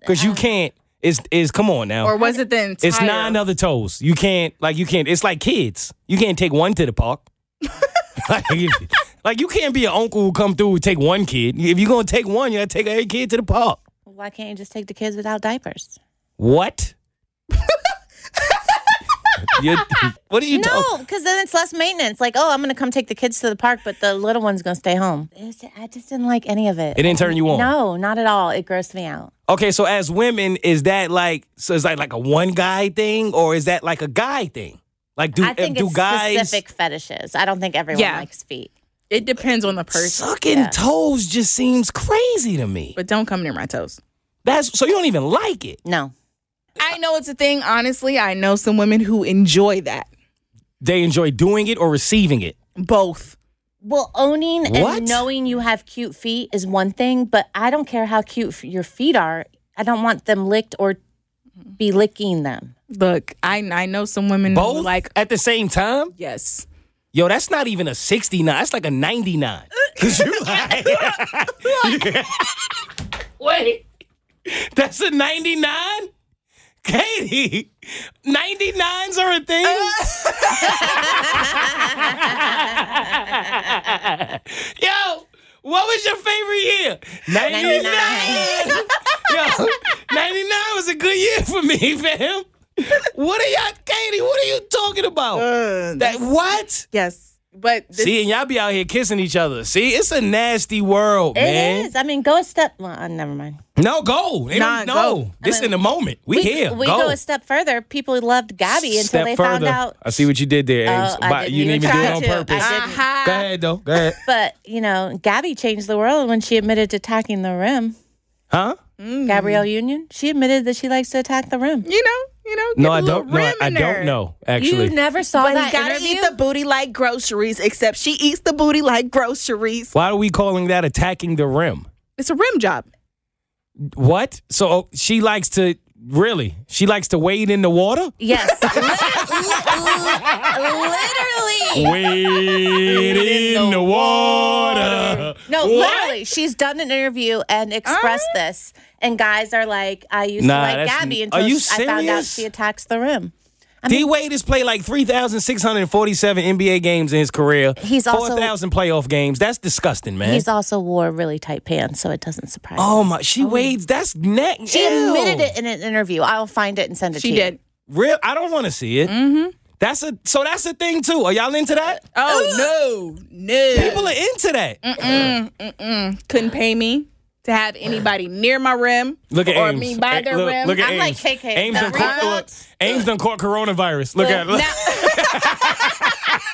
Because you can't. Is is come on now? or was it the entire? it's nine other toes. You can't like you can't. It's like kids. You can't take one to the park. like, if- like, you can't be an uncle who come through and take one kid. If you're gonna take one, you gotta take every kid to the park. Why can't you just take the kids without diapers? What? What are you No, because then it's less maintenance. Like, oh, I'm going to come take the kids to the park, but the little one's going to stay home. It was- I just didn't like any of it. It didn't turn you on. No, not at all. It grossed me out. Okay, so as women, is that like so? Is that like a one guy thing, or is that like a guy thing? Like, do I eh, think do it's guys specific fetishes. I don't think everyone Yeah. likes feet. It depends on the person, sucking Yeah. toes just seems crazy to me. but don't come near my toes. That's so you don't even like it. No. I know it's a thing. Honestly, I know some women who enjoy that. They enjoy doing it or receiving it. Both. Well, owning What? and knowing you have cute feet is one thing, but I don't care how cute your feet are. I don't want them licked or Mm-hmm. be licking them. Look, I I know some women Both who like at the same time. yes. Yo, that's not even a 69. That's like a ninety nine. Cause you like- Wait. That's a 99? Katie, 99s are a thing? Yo, what was your favorite year? 99. Yo, 99 was a good year for me, fam. What are y'all, Katie, what are you talking about? Uh, that what? yes. But this, See, and y'all be out here kissing each other. See, it's a nasty world, It man. is. I mean, go a step. Well, uh, never mind. No, go. They Nah, don't know. go. This in the moment. We, here. We go. go a step further. People loved Gabby until Step they further. found out. I see what you did there, Ames. Oh, But didn't you didn't even even do it on to. Purpose. Uh-huh. Go ahead, though. Go ahead. But you know, Gabby changed the world when she admitted to attacking the rim. Huh? Gabrielle Union. She admitted that she likes to attack the rim. you know, you know. No, get a I don't. No, I, I don't know. Actually, You never saw But that you gotta interview. eat the booty like groceries, except she eats the booty like groceries. why are we calling that attacking the rim? It's a rim job. What? So oh, she likes to really? She likes to wade in the water? yes, literally. Wade in the water. No, What? literally, she's done an interview and expressed ah. this, and guys are like, "I used Nah, to like that's- Gabby are until you I found out she attacks the rim." D Wade has played like 3,647 NBA games in his career. He's also- 4,000 playoff games. That's disgusting, man. He's also wore really tight pants, so it doesn't surprise. me. oh my, she wades. That's neck. She admitted it in an interview. I'll find it and send it She to you. She did. Real? I don't want to see it. Mm-hmm. That's a so that's a thing too. Are y'all into that? Oh no, no. People are into that. couldn't pay me to have anybody near my rim Look at or Ames. me by Hey, their look, rim. Look at I'm like KK. Ames done The caught, look. Ames done caught coronavirus. Look at look. now,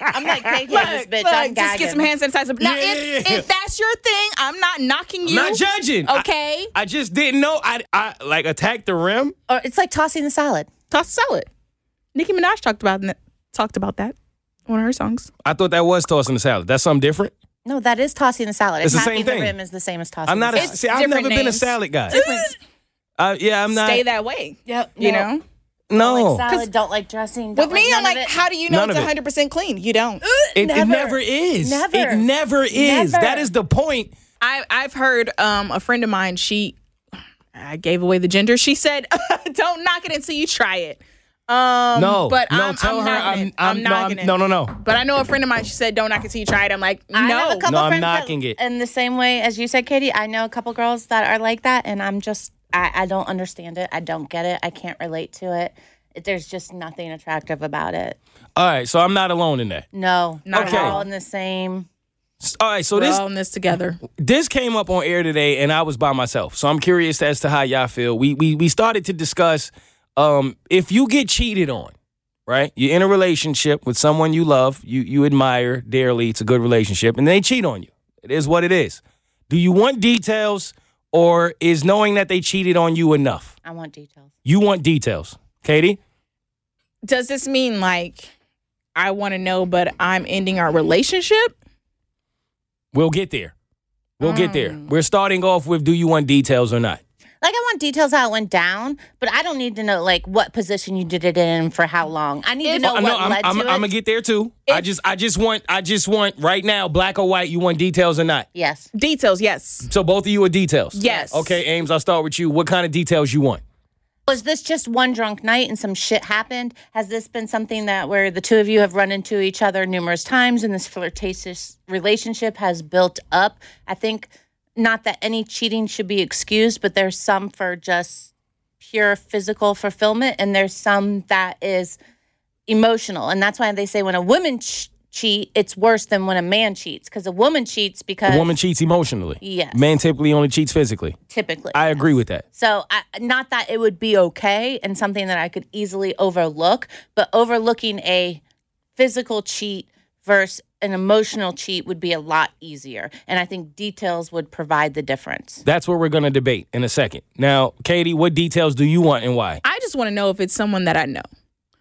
I'm like, KK, this bitch, look, I'm just get some gagging. hand sanitizer. Now, Yeah, if, yeah, yeah. if that's your thing, I'm not knocking you. not judging. Okay, I, just didn't know. I I like attacked the rim. Or it's like tossing the salad. toss a salad. Nicki Minaj talked about. Talked about that. One of her songs. I thought that was tossing the salad. That's something different. No, that is tossing the salad. It's the Attacking same thing. the rim is the same as tossing I'm not the a salad. see. I've different never been a names. salad guy. Different. Uh, yeah, I'm not. Stay that way. Yep. You no. know. no, Like salad, don't like dressing. Don't With me, I'm none of like, it. how do you know None it's of it. 100 percent clean? You don't. it, it Never. never is. Never. It never is. Never. That is the point. I I've heard um a friend of mine. She, I gave away the gender. She said, "Don't knock it until you try it." Um, No, but no. I'm, tell I'm her knocking I'm. it. I'm, no, knocking I'm, it. no, no, no. But I know a friend of mine. She said, "Don't knock it till you try it." I'm like, I no. have a couple No, I'm friends knocking that, it. in the same way as you said, Katie. I know a couple girls that are like that, and I'm just, I, I don't understand it. I don't get it. I can't relate to it. It- There's just nothing attractive about it. All right, so I'm not alone in that. No, Not Okay. at all all. in the same. All right, so We're this all in this together. this came up on air today, and I was by myself. So I'm curious as to how y'all feel. We we we started to discuss um, if you get cheated on, right? You're in a relationship with someone you love, you you admire dearly. It's a good relationship, and they cheat on you. It is what it is. Do you want details, or is knowing that they cheated on you enough? I want details. You want details, Katie? Does this mean like I want to know, but I'm ending our relationship? We'll get there. We'll get there. We're starting off with do you want details or not? Like I want details how it went down, but I don't need to know like what position you did it in for how long. I need to If- know Uh, what no, I'm, led I'm, to I'm it. gonna get there too. I just, I just want, I just want right now, black or white. You want details or not? yes. Details, yes. So both of you are details. Yes. Okay, Ames. I'll start with you. What kind of details you want? Was this just one drunk night and some shit happened? Has this been something that where the two of you have run into each other numerous times and this flirtatious relationship has built up? I think not that any cheating should be excused, but there's some for just pure physical fulfillment and there's some that is emotional. And that's why they say when a woman ch- cheat, it's worse than when a man cheats because a woman cheats because A woman cheats emotionally. Yes. Man typically only cheats physically. typically. I agree with that. So, I, not that it would be okay and something that I could easily overlook, but overlooking a physical cheat versus an emotional cheat would be a lot easier. And I think details would provide the difference. That's what we're gonna debate in a second. Now, Katie, what details do you want and why? I just want to know if it's someone that I know.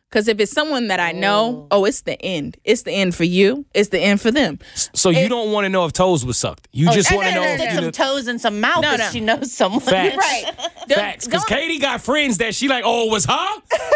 Because if it's someone that I know, oh. oh, it's the end. It's the end for you. It's the end for them. So you don't want to know if toes was sucked. You oh, just want to know if you some knew- toes and some mouth No, no. she knows someone. Facts. Right. Facts. Because Katie got friends that she like, oh, it was her?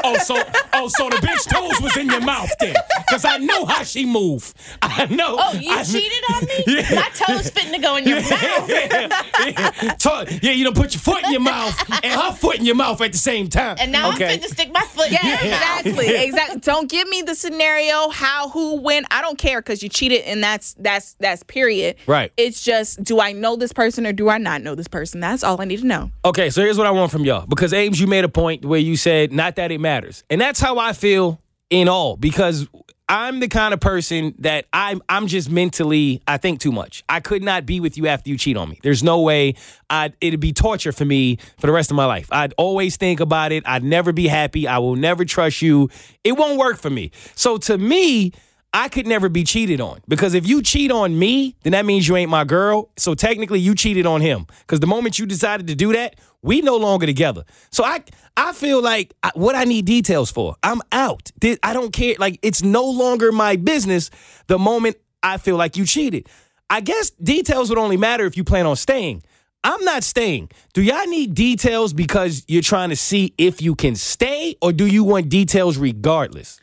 Oh, so oh, so the bitch toes was in your mouth then. Because I know how she move. I know. Oh, you I- cheated on me? Yeah. My toes fitting to go in your mouth. yeah, To- yeah, you don't put your foot in your mouth and her foot in your mouth at the same time. And now okay. I'm fitting to stick my foot in Yeah, your mouth. Exactly. Exactly. Don't give me the scenario, how, who, when. I don't care because you cheated and that's that's that's period. Right. It's just do I know this person or do I not know this person? That's all I need to know. Okay, so here's what I want from y'all. Because Ames, you made a point where you said not that it matters. And that's how I feel in all. Because I'm the kind of person that I'm I'm just mentally I think too much. I could not be with you after you cheat on me. There's no way I'd it'd be torture for me for the rest of my life. I'd always think about it. I'd never be happy. I will never trust you. It won't work for me. So to me, I could never be cheated on because if you cheat on me, then that means you ain't my girl. So technically, you cheated on him because the moment you decided to do that, we no longer together. So I I feel like I, what I need details for. I'm out. I don't care. Like it's no longer my business. The moment I feel like you cheated, I guess details would only matter if you plan on staying. I'm not staying. Do y'all need details because you're trying to see if you can stay, or do you want details regardless?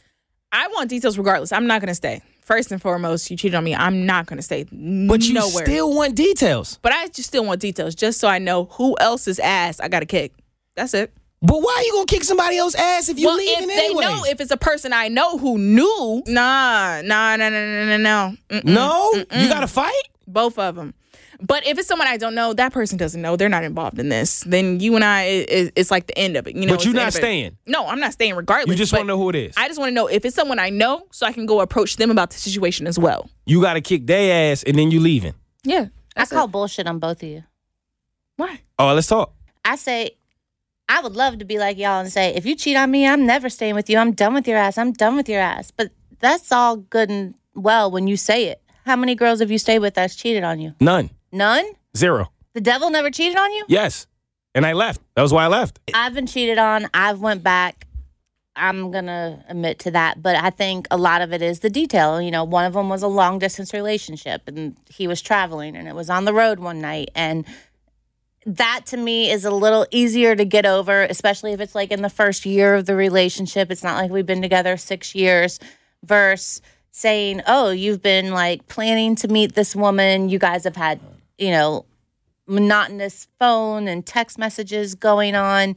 I want details regardless. I'm not gonna stay. First and foremost, you cheated on me. I'm not gonna stay. But you nowhere. still want details. But I just still want details, just so I know who else's ass I got to kick. That's it. But why are you gonna kick somebody else's ass if you well, leaving if they anyway? know, if it's a person I know who knew, nah, nah, nah, nah, nah, nah, no, Mm-mm. no, you gotta fight. both of them. But if it's someone I don't know, that person doesn't know. They're not involved in this. Then you and I, it, it's like the end of it. You know, But you're not end of it. staying. No, I'm not staying regardless. You just want to know who it is. I just want to know if it's someone I know, so I can go approach them about the situation as well. you gotta kick their ass and then you leaving. Yeah, I call bullshit on both of you. why? Oh, let's talk. I say, I would love to be like y'all and say, if you cheat on me, I'm never staying with you. I'm done with your ass. I'm done with your ass. But that's all good and well when you say it. How many girls have you stayed with that's cheated on you? None. None? Zero. The devil never cheated on you? Yes. And I left. That was why I left. I've been cheated on. I've went back. I'm gonna admit to that, but I think a lot of it is the detail. You know, one of them was a long distance relationship, and he was traveling, and it was on the road one night, and that to me is a little easier to get over, especially if it's like in the first year of the relationship. It's not like we've been together six years, versus saying, "Oh, you've been like planning to meet this woman. You guys have had, you know, monotonous phone and text messages going on."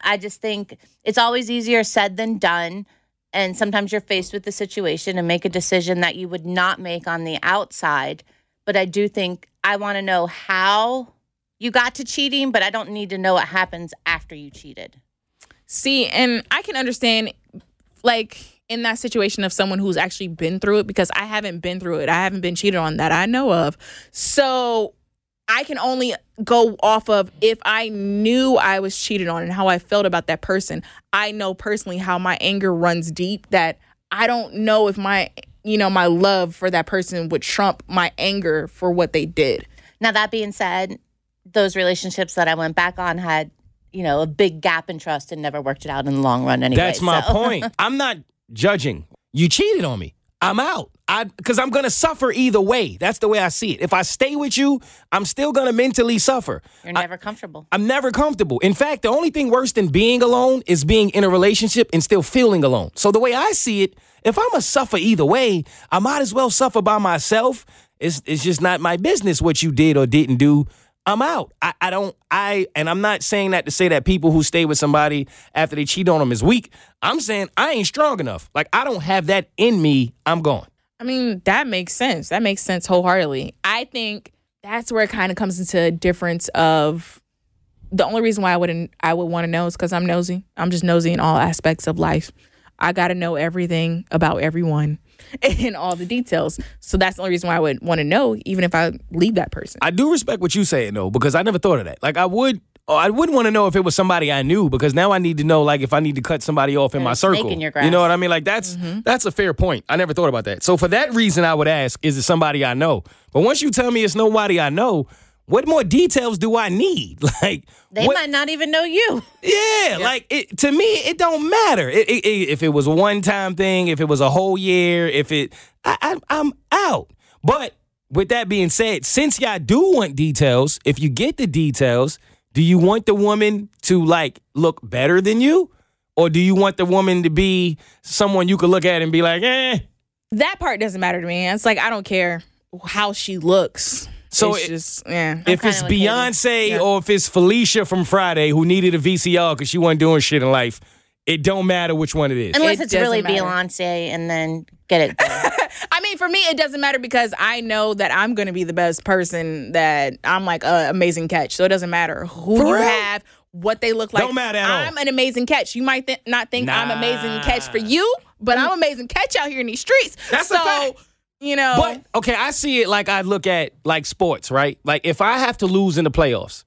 I just think it's always easier said than done. And sometimes you're faced with the situation and make a decision that you would not make on the outside. But I do think I want to know how you got to cheating, but I don't need to know what happens after you cheated. See, and I can understand, like in that situation of someone who's actually been through it, because I haven't been through it. I haven't been cheated on that I know of. So I can only go off of if I knew I was cheated on and how I felt about that person. I know personally how my anger runs deep that I don't know if my you know my love for that person would trump my anger for what they did. Now, that being said, those relationships that I went back on had, you know, a big gap in trust and never worked it out in the long run anyway. That's my so- point. I'm not judging. You cheated on me. I'm out. I because I'm gonna suffer either way. That's the way I see it. If I stay with you, I'm still gonna mentally suffer. You're never comfortable. I'm never comfortable. In fact, the only thing worse than being alone is being in a relationship and still feeling alone. So the way I see it, if I'm gonna suffer either way, I might as well suffer by myself. It's it's just not my business what you did or didn't do. I'm out. I, I don't I and I'm not saying that to say that people who stay with somebody after they cheat on them is weak. I'm saying I ain't strong enough. Like I don't have that in me. I'm gone. I mean, that makes sense. That makes sense wholeheartedly. I think that's where it kind of comes into a difference of the only reason why I wouldn't I would want to know is because I'm nosy. I'm just nosy in all aspects of life. I got to know everything about everyone and all the details. So that's the only reason why I would want to know, even if I leave that person. I do respect what you saying though, because I never thought of that. Like I would, oh, I wouldn't want to know if it was somebody I knew, because now I need to know, like, if I need to cut somebody off in There's my circle. in your You know what I mean? Like that's mm-hmm. that's a fair point. I never thought about that. So for that reason, I would ask, is it somebody I know? But once you tell me it's nobody I know, what more details do I need? Like They what- might not even know you. yeah, like it, to me, it don't matter it, it- it- if it was a one time thing, if it was a whole year, if it, I, I, I'm out. But with that being said, since y'all do want details, if you get the details, do you want the woman to like look better than you, or do you want the woman to be someone you could look at and be like, eh? that part doesn't matter to me. It's like I don't care how she looks. So it's it- just yeah. If it's with Katie. Beyonce Yeah. or if it's Felicia from Friday who needed a VCR because she wasn't doing shit in life, it don't matter which one it is. Unless It it's really matter. Beyonce and then get it. I mean, for me, it doesn't matter because I know that I'm going to be the best person. That I'm like a amazing catch, so it doesn't matter who For you real? have, what they look like. Don't matter at all. I'm an amazing catch. You might th- not think I'm Nah. amazing catch for you, but I'm amazing catch out here in these streets. That's a so, fact. You know, But okay, I see it like I look at like sports, right? Like if I have to lose in the playoffs,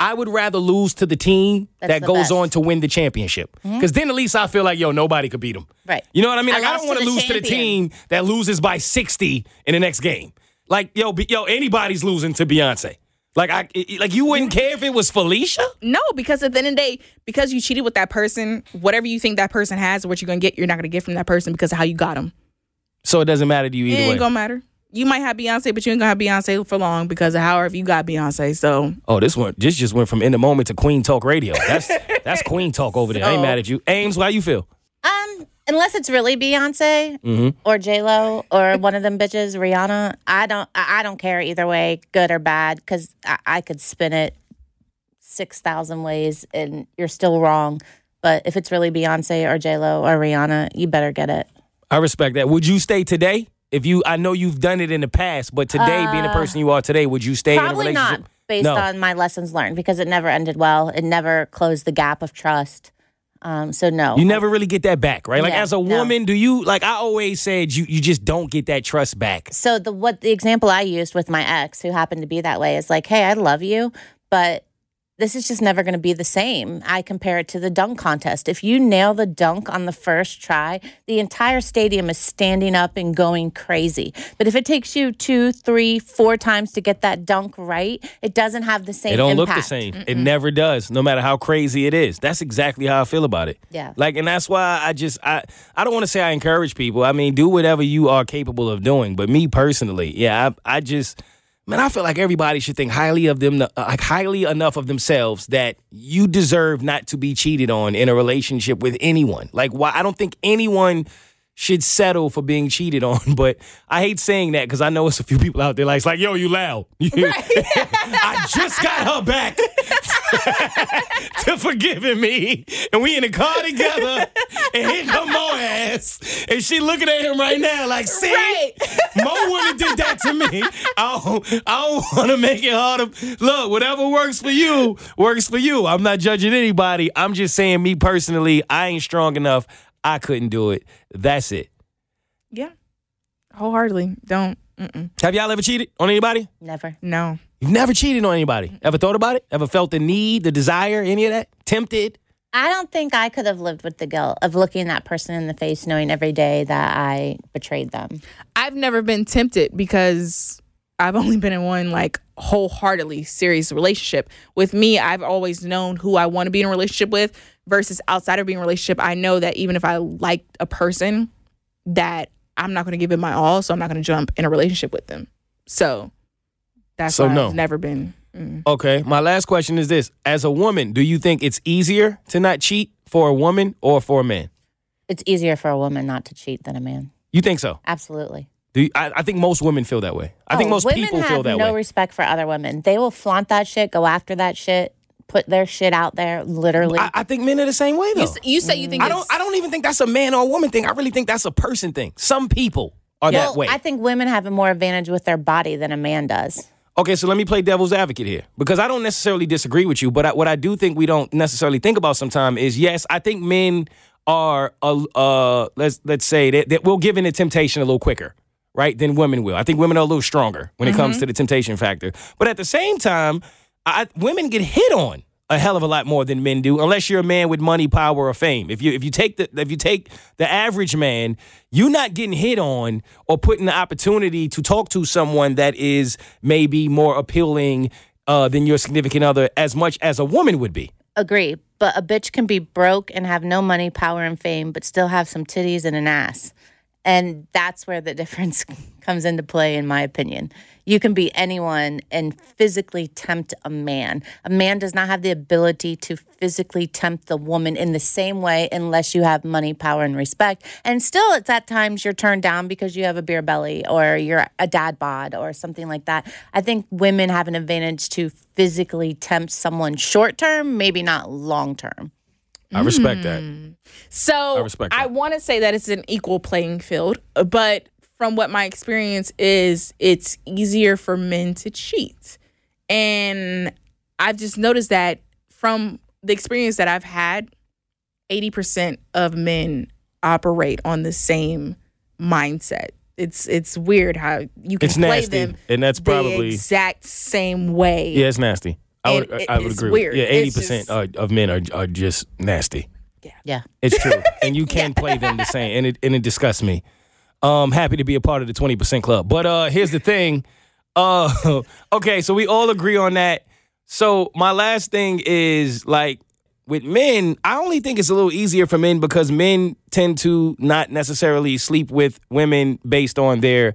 I would rather lose to the team That's that the goes best. Mm-hmm. on to win the championship. Because then at least I feel like, yo, nobody could beat them. Right. You know what I mean? Like I, lost don't want to to lose to the team that loses by 60 in the next game. Like, yo, be, yo, anybody's losing to Beyonce. Like I like you wouldn't care if it was Felicia? no, because at the end of the day, because you cheated with that person, whatever you think that person has, or what you're gonna get, you're not gonna get from that person because of how you got them. So it doesn't matter to you It either ain't way. gonna matter. You might have Beyonce, but you ain't gonna have Beyonce for long because of however you got Beyonce. So Oh, this one this just went from in the moment to Queen Talk Radio. That's that's Queen Talk over there. I ain't So- mad at you. Ames, how you feel? Um, unless it's really Beyonce Mm-hmm. or J Lo or one of them bitches, Rihanna. I don't. I I don't care either way, good or bad, because I, I could spin it six thousand ways and you're still wrong. But if it's really Beyonce or J Lo or Rihanna, you better get it. I respect that. Would you stay today? If you, I know you've done it in the past, but today, being the person you are today, would you stay in a Probably relationship? not based No. on my lessons learned because it never ended well. It never closed the gap of trust. Um, so no, You never really get that back, right? Like Yeah, as a no. woman, do you like? I always said you, you just don't get that trust back. so the what the example I used with my ex who happened to be that way is like, hey, I love you, but this is just never going to be the same. I compare it to the dunk contest. If you nail the dunk on the first try, the entire stadium is standing up and going crazy. But if it takes you two, three, four times to get that dunk right, it doesn't have the same. It don't look the impact. same. It never does, no matter how crazy it is. That's exactly how I feel about it. Yeah. Like, and that's why I just I I don't want to say I encourage people. I mean, do whatever you are capable of doing. But me personally, yeah, I I just man, I feel like everybody should think highly of them, uh, like highly enough of themselves that you deserve not to be cheated on in a relationship with anyone. Like, why? I don't think anyone should settle for being cheated on. But I hate saying that because I know it's a few people out there like, it's like, yo, you loud. I just got her back to forgiving me. And we in the car together. And here come Mo ass. And she looking at him right now like, see? Mo wouldn't have did that to me. I don't, I don't want to make it harder. Look, whatever works for you, works for you. I'm not judging anybody. I'm just saying, me personally, I ain't strong enough. I couldn't do it. That's it. yeah, wholeheartedly don't. Mm-mm. Have y'all ever cheated on anybody? Never. No, You've never cheated on anybody. Ever thought about it? Ever felt the need, the desire, any of that? Tempted? I don't think I could have lived with the guilt of looking that person in the face, knowing every day that I betrayed them. I've never been tempted because I've only been in one like wholeheartedly serious relationship. With me, I've always known who I want to be in a relationship with versus outside of being a relationship. I know that even if I like a person, that I'm not going to give it my all, so I'm not going to jump in a relationship with them. So that's So why no. I've never been. mm. Okay. My last question is this. As a woman, do you think it's easier to not cheat for a woman or for a man? It's easier for a woman not to cheat than a man. You think so? Absolutely. Do you, I, I think most women feel that way. I think Oh, most people feel that no way. respect for other women. They will flaunt that shit, go after that shit, put their shit out there. Literally, I, I think men are the same way though. You, s- you say you think I don't I don't even think that's a man or a woman thing. I really think that's a person thing. Some people are well, that way. I think women have a more advantage with their body than a man does. Okay, so let me play devil's advocate here because I don't necessarily disagree with you, but I, what I do think we don't necessarily think about sometimes is yes, I think men are uh, uh let's let's say that, that we'll give in the temptation a little quicker, right, than women will. I think women are a little stronger when it comes to the temptation factor, but at the same time, I, women get hit on a hell of a lot more than men do, unless you're a man with money, power, or fame. If you if you take the if you take the average man, you're not getting hit on or putting the opportunity to talk to someone that is maybe more appealing uh, than your significant other as much as a woman would be. Agree, but a bitch can be broke and have no money, power, and fame, but still have some titties and an ass. And that's where the difference comes into play, in my opinion. You can be anyone and physically tempt a man. A man does not have the ability to physically tempt the woman in the same way unless you have money, power, and respect. And still, it's at times you're turned down because you have a beer belly or you're a dad bod or something like that. I think women have an advantage to physically tempt someone short term, maybe not long term. I respect that. Hmm. So I respect that. want to say that it's an equal playing field, but from what my experience is, it's easier for men to cheat. And I've just noticed that from the experience that I've had, 80% of men operate on the same mindset. It's it's weird how you can It's play nasty, them and that's probably the exact same way. Yeah, it's nasty. I would, it- I would agree. weird. Yeah, eighty percent just- of men are are just nasty. Yeah. yeah, It's true, and you can play them the same, and it and it disgusts me. Um, happy to be a part of the twenty percent club, but uh, here's the thing. Uh, okay, so we all agree on that. So my last thing is like with men, I only think it's a little easier for men because men tend to not necessarily sleep with women based on their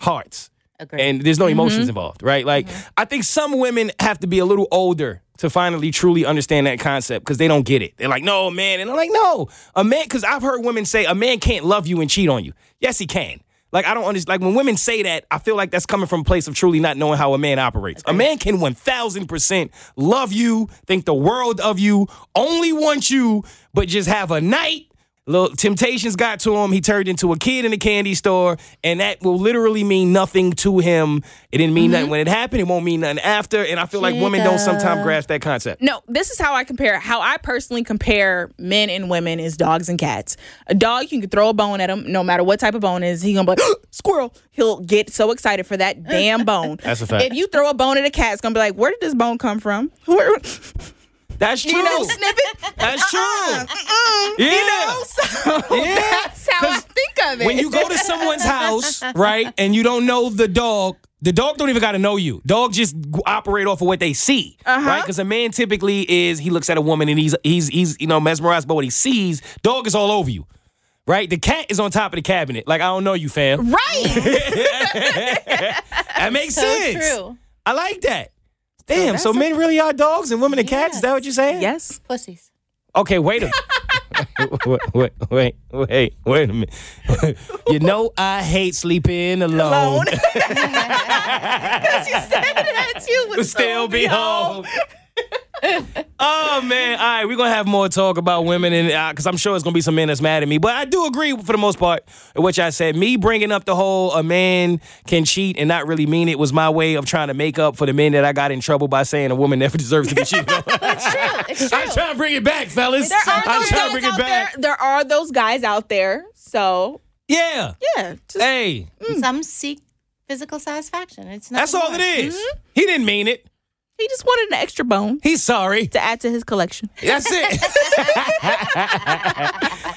hearts. Agreed. And there's no mm-hmm. emotions involved, right? Like, mm-hmm. I think some women have to be a little older to finally truly understand that concept because they don't get it. They're like, no, man. And I'm like, no, a man, because I've heard women say a man can't love you and cheat on you. Yes, he can. Like, I don't understand. Like, when women say that, I feel like that's coming from a place of truly not knowing how a man operates. A man can 1000% love you, think the world of you, only want you, but just have a night Little temptations got to him. He turned into a kid in a candy store, and that will literally mean nothing to him. It didn't mean nothing mm-hmm. when it happened. It won't mean nothing after. And I feel like women don't sometimes grasp that concept. No, this is how I compare. How I personally compare men and women is dogs and cats. A dog, you can throw a bone at him, no matter what type of bone it is. He gonna be like, squirrel. He'll get so excited for that damn bone. That's a fact. If you throw a bone at a cat, it's gonna be like, where did this bone come from? Where, That's true. you know, sniff it. That's true. Mm-mm. Yeah. You know, so Yeah. that's how I 'Cause think of it. when you go to someone's house, right, and you don't know the dog, the dog don't even got to know you. Dog just operate off of what they see, Uh-huh. right? Because a man typically is he looks at a woman and he's he's he's you know mesmerized by what he sees. Dog is all over you, right? The cat is on top of the cabinet. Like I don't know you, fam. right. That makes So sense. true. I like that. Damn. So, that's men really are dogs and women are cats. Is that what you're saying? yes. Pussies. Okay, wait a wait, wait, wait, wait, wait a minute. you know I hate sleeping alone. Alone. Because you said that you would But still be home. oh man! All right, we're gonna have more talk about women, and uh, because I'm sure it's gonna be some men that's mad at me. But I do agree for the most part, with which I said. Me bringing up the whole a man can cheat and not really mean it was my way of trying to make up for the men that I got in trouble by saying a woman never deserves to be cheated on. It's true. It's true. I'm trying to bring it back, fellas. There are I'm those trying to bring it back. there. There are those guys out there. So Yeah. yeah, just Hey, mm. Some seek physical satisfaction. It's not that's all it is. Mm-hmm. He didn't mean it. He just wanted an extra bone He's sorry. to add to his collection. That's it.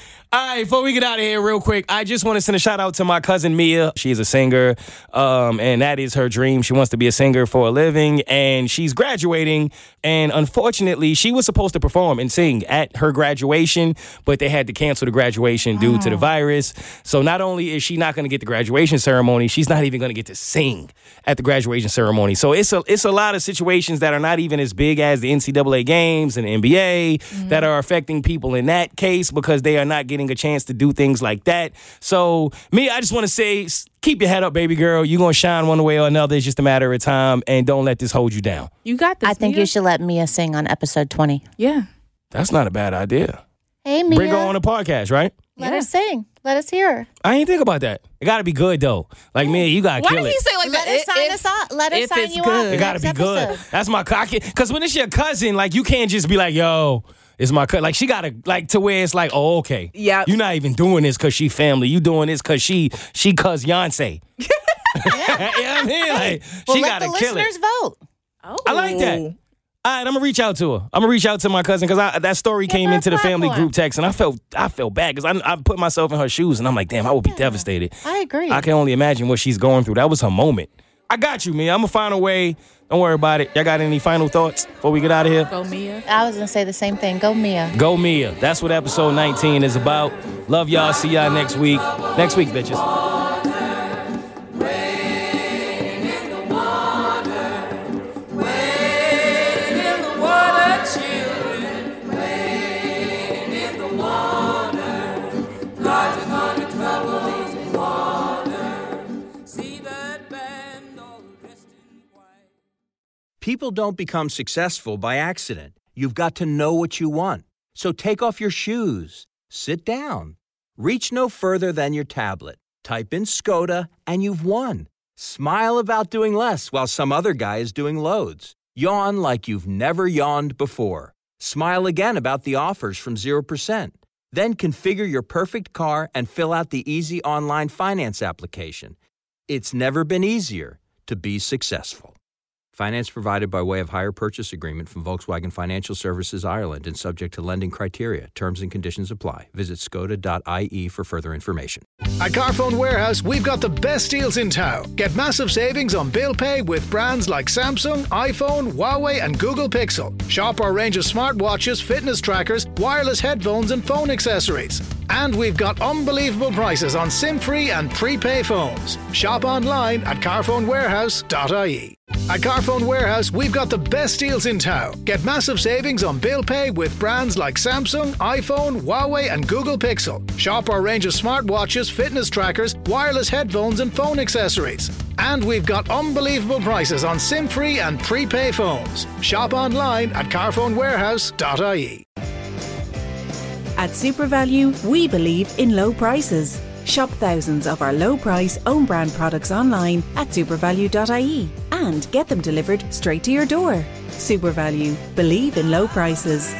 All right, before we get out of here, real quick, I just want to send a shout out to my cousin Mia. She's a singer, um, and that is her dream. She wants to be a singer for a living, and she's graduating. And unfortunately, she was supposed to perform and sing at her graduation, but they had to cancel the graduation due to the virus. So not only is she not going to get the graduation ceremony, she's not even going to get to sing at the graduation ceremony. So it's a it's a lot of situations that are not even as big as the NCAA games and the NBA that are affecting people in that case because they are not getting a chance to do things like that. So me, I just want to say, keep your head up, baby girl. You're gonna shine one way or another. It's just a matter of time, and don't let this hold you down. You got this. I think Mia. you should let Mia sing on episode 20. Yeah. That's not a bad idea. Hey, Mia. Bring her on a podcast, right? Let her sing. Let us hear her. I ain't think about that. It got to be good though. Like me, you gotta Why kill did it. he say like Let that? her If- sign if- us off. Let us sign you good. off. It gotta be next good. That's my cocky. Because when it's your cousin, like you can't just be like, "Yo, it's my cut. Like she gotta like to where it's like, "Oh, okay, Yeah. You're not even doing this because she family. You doing this because she she cuz Beyonce. you know what I mean? Like Well, she let gotta the kill listeners it. vote. Oh. I like that. Oh. All right, I'm gonna reach out to her. I'm gonna reach out to my cousin because that story came into the family group text, and I felt I felt bad because I, I put myself in her shoes, and I'm like, damn, I would be devastated. I agree. I can only imagine what she's going through. That was her moment. I got you, man. I'm gonna find a way. Don't worry about it. Y'all got any final thoughts before we get out of here? Go Mia. I was going to say the same thing. Go, Mia. Go Mia. That's what episode 19 is about. Love y'all. See y'all next week. Next week, bitches. People don't become successful by accident. You've got to know what you want. So take off your shoes, sit down, reach no further than your tablet, type in Skoda, and you've won. Smile about doing less while some other guy is doing loads. Yawn like you've never yawned before. Smile again about the offers from 0%. Then configure your perfect car and fill out the easy online finance application. It's never been easier to be successful. Finance provided by way of hire purchase agreement from Volkswagen Financial Services Ireland and subject to lending criteria. Terms and conditions apply. Visit skoda.ie for further information. At Carphone Warehouse, we've got the best deals in town. Get massive savings on bill pay with brands like Samsung, iPhone, Huawei, and Google Pixel. Shop our range of smartwatches, fitness trackers, wireless headphones, and phone accessories. And we've got unbelievable prices on SIM free and prepay phones. Shop online at carphonewarehouse.ie. At Carphone Warehouse, we've got the best deals in town. Get massive savings on bill pay with brands like Samsung, iPhone, Huawei, and Google Pixel. Shop our range of smartwatches, fitness trackers, wireless headphones, and phone accessories. And we've got unbelievable prices on SIM free and prepay phones. Shop online at carphonewarehouse.ie. At SuperValu, we believe in low prices. Shop thousands of our low price own brand products online at supervalu.ie and get them delivered straight to your door. SuperValu, believe in low prices.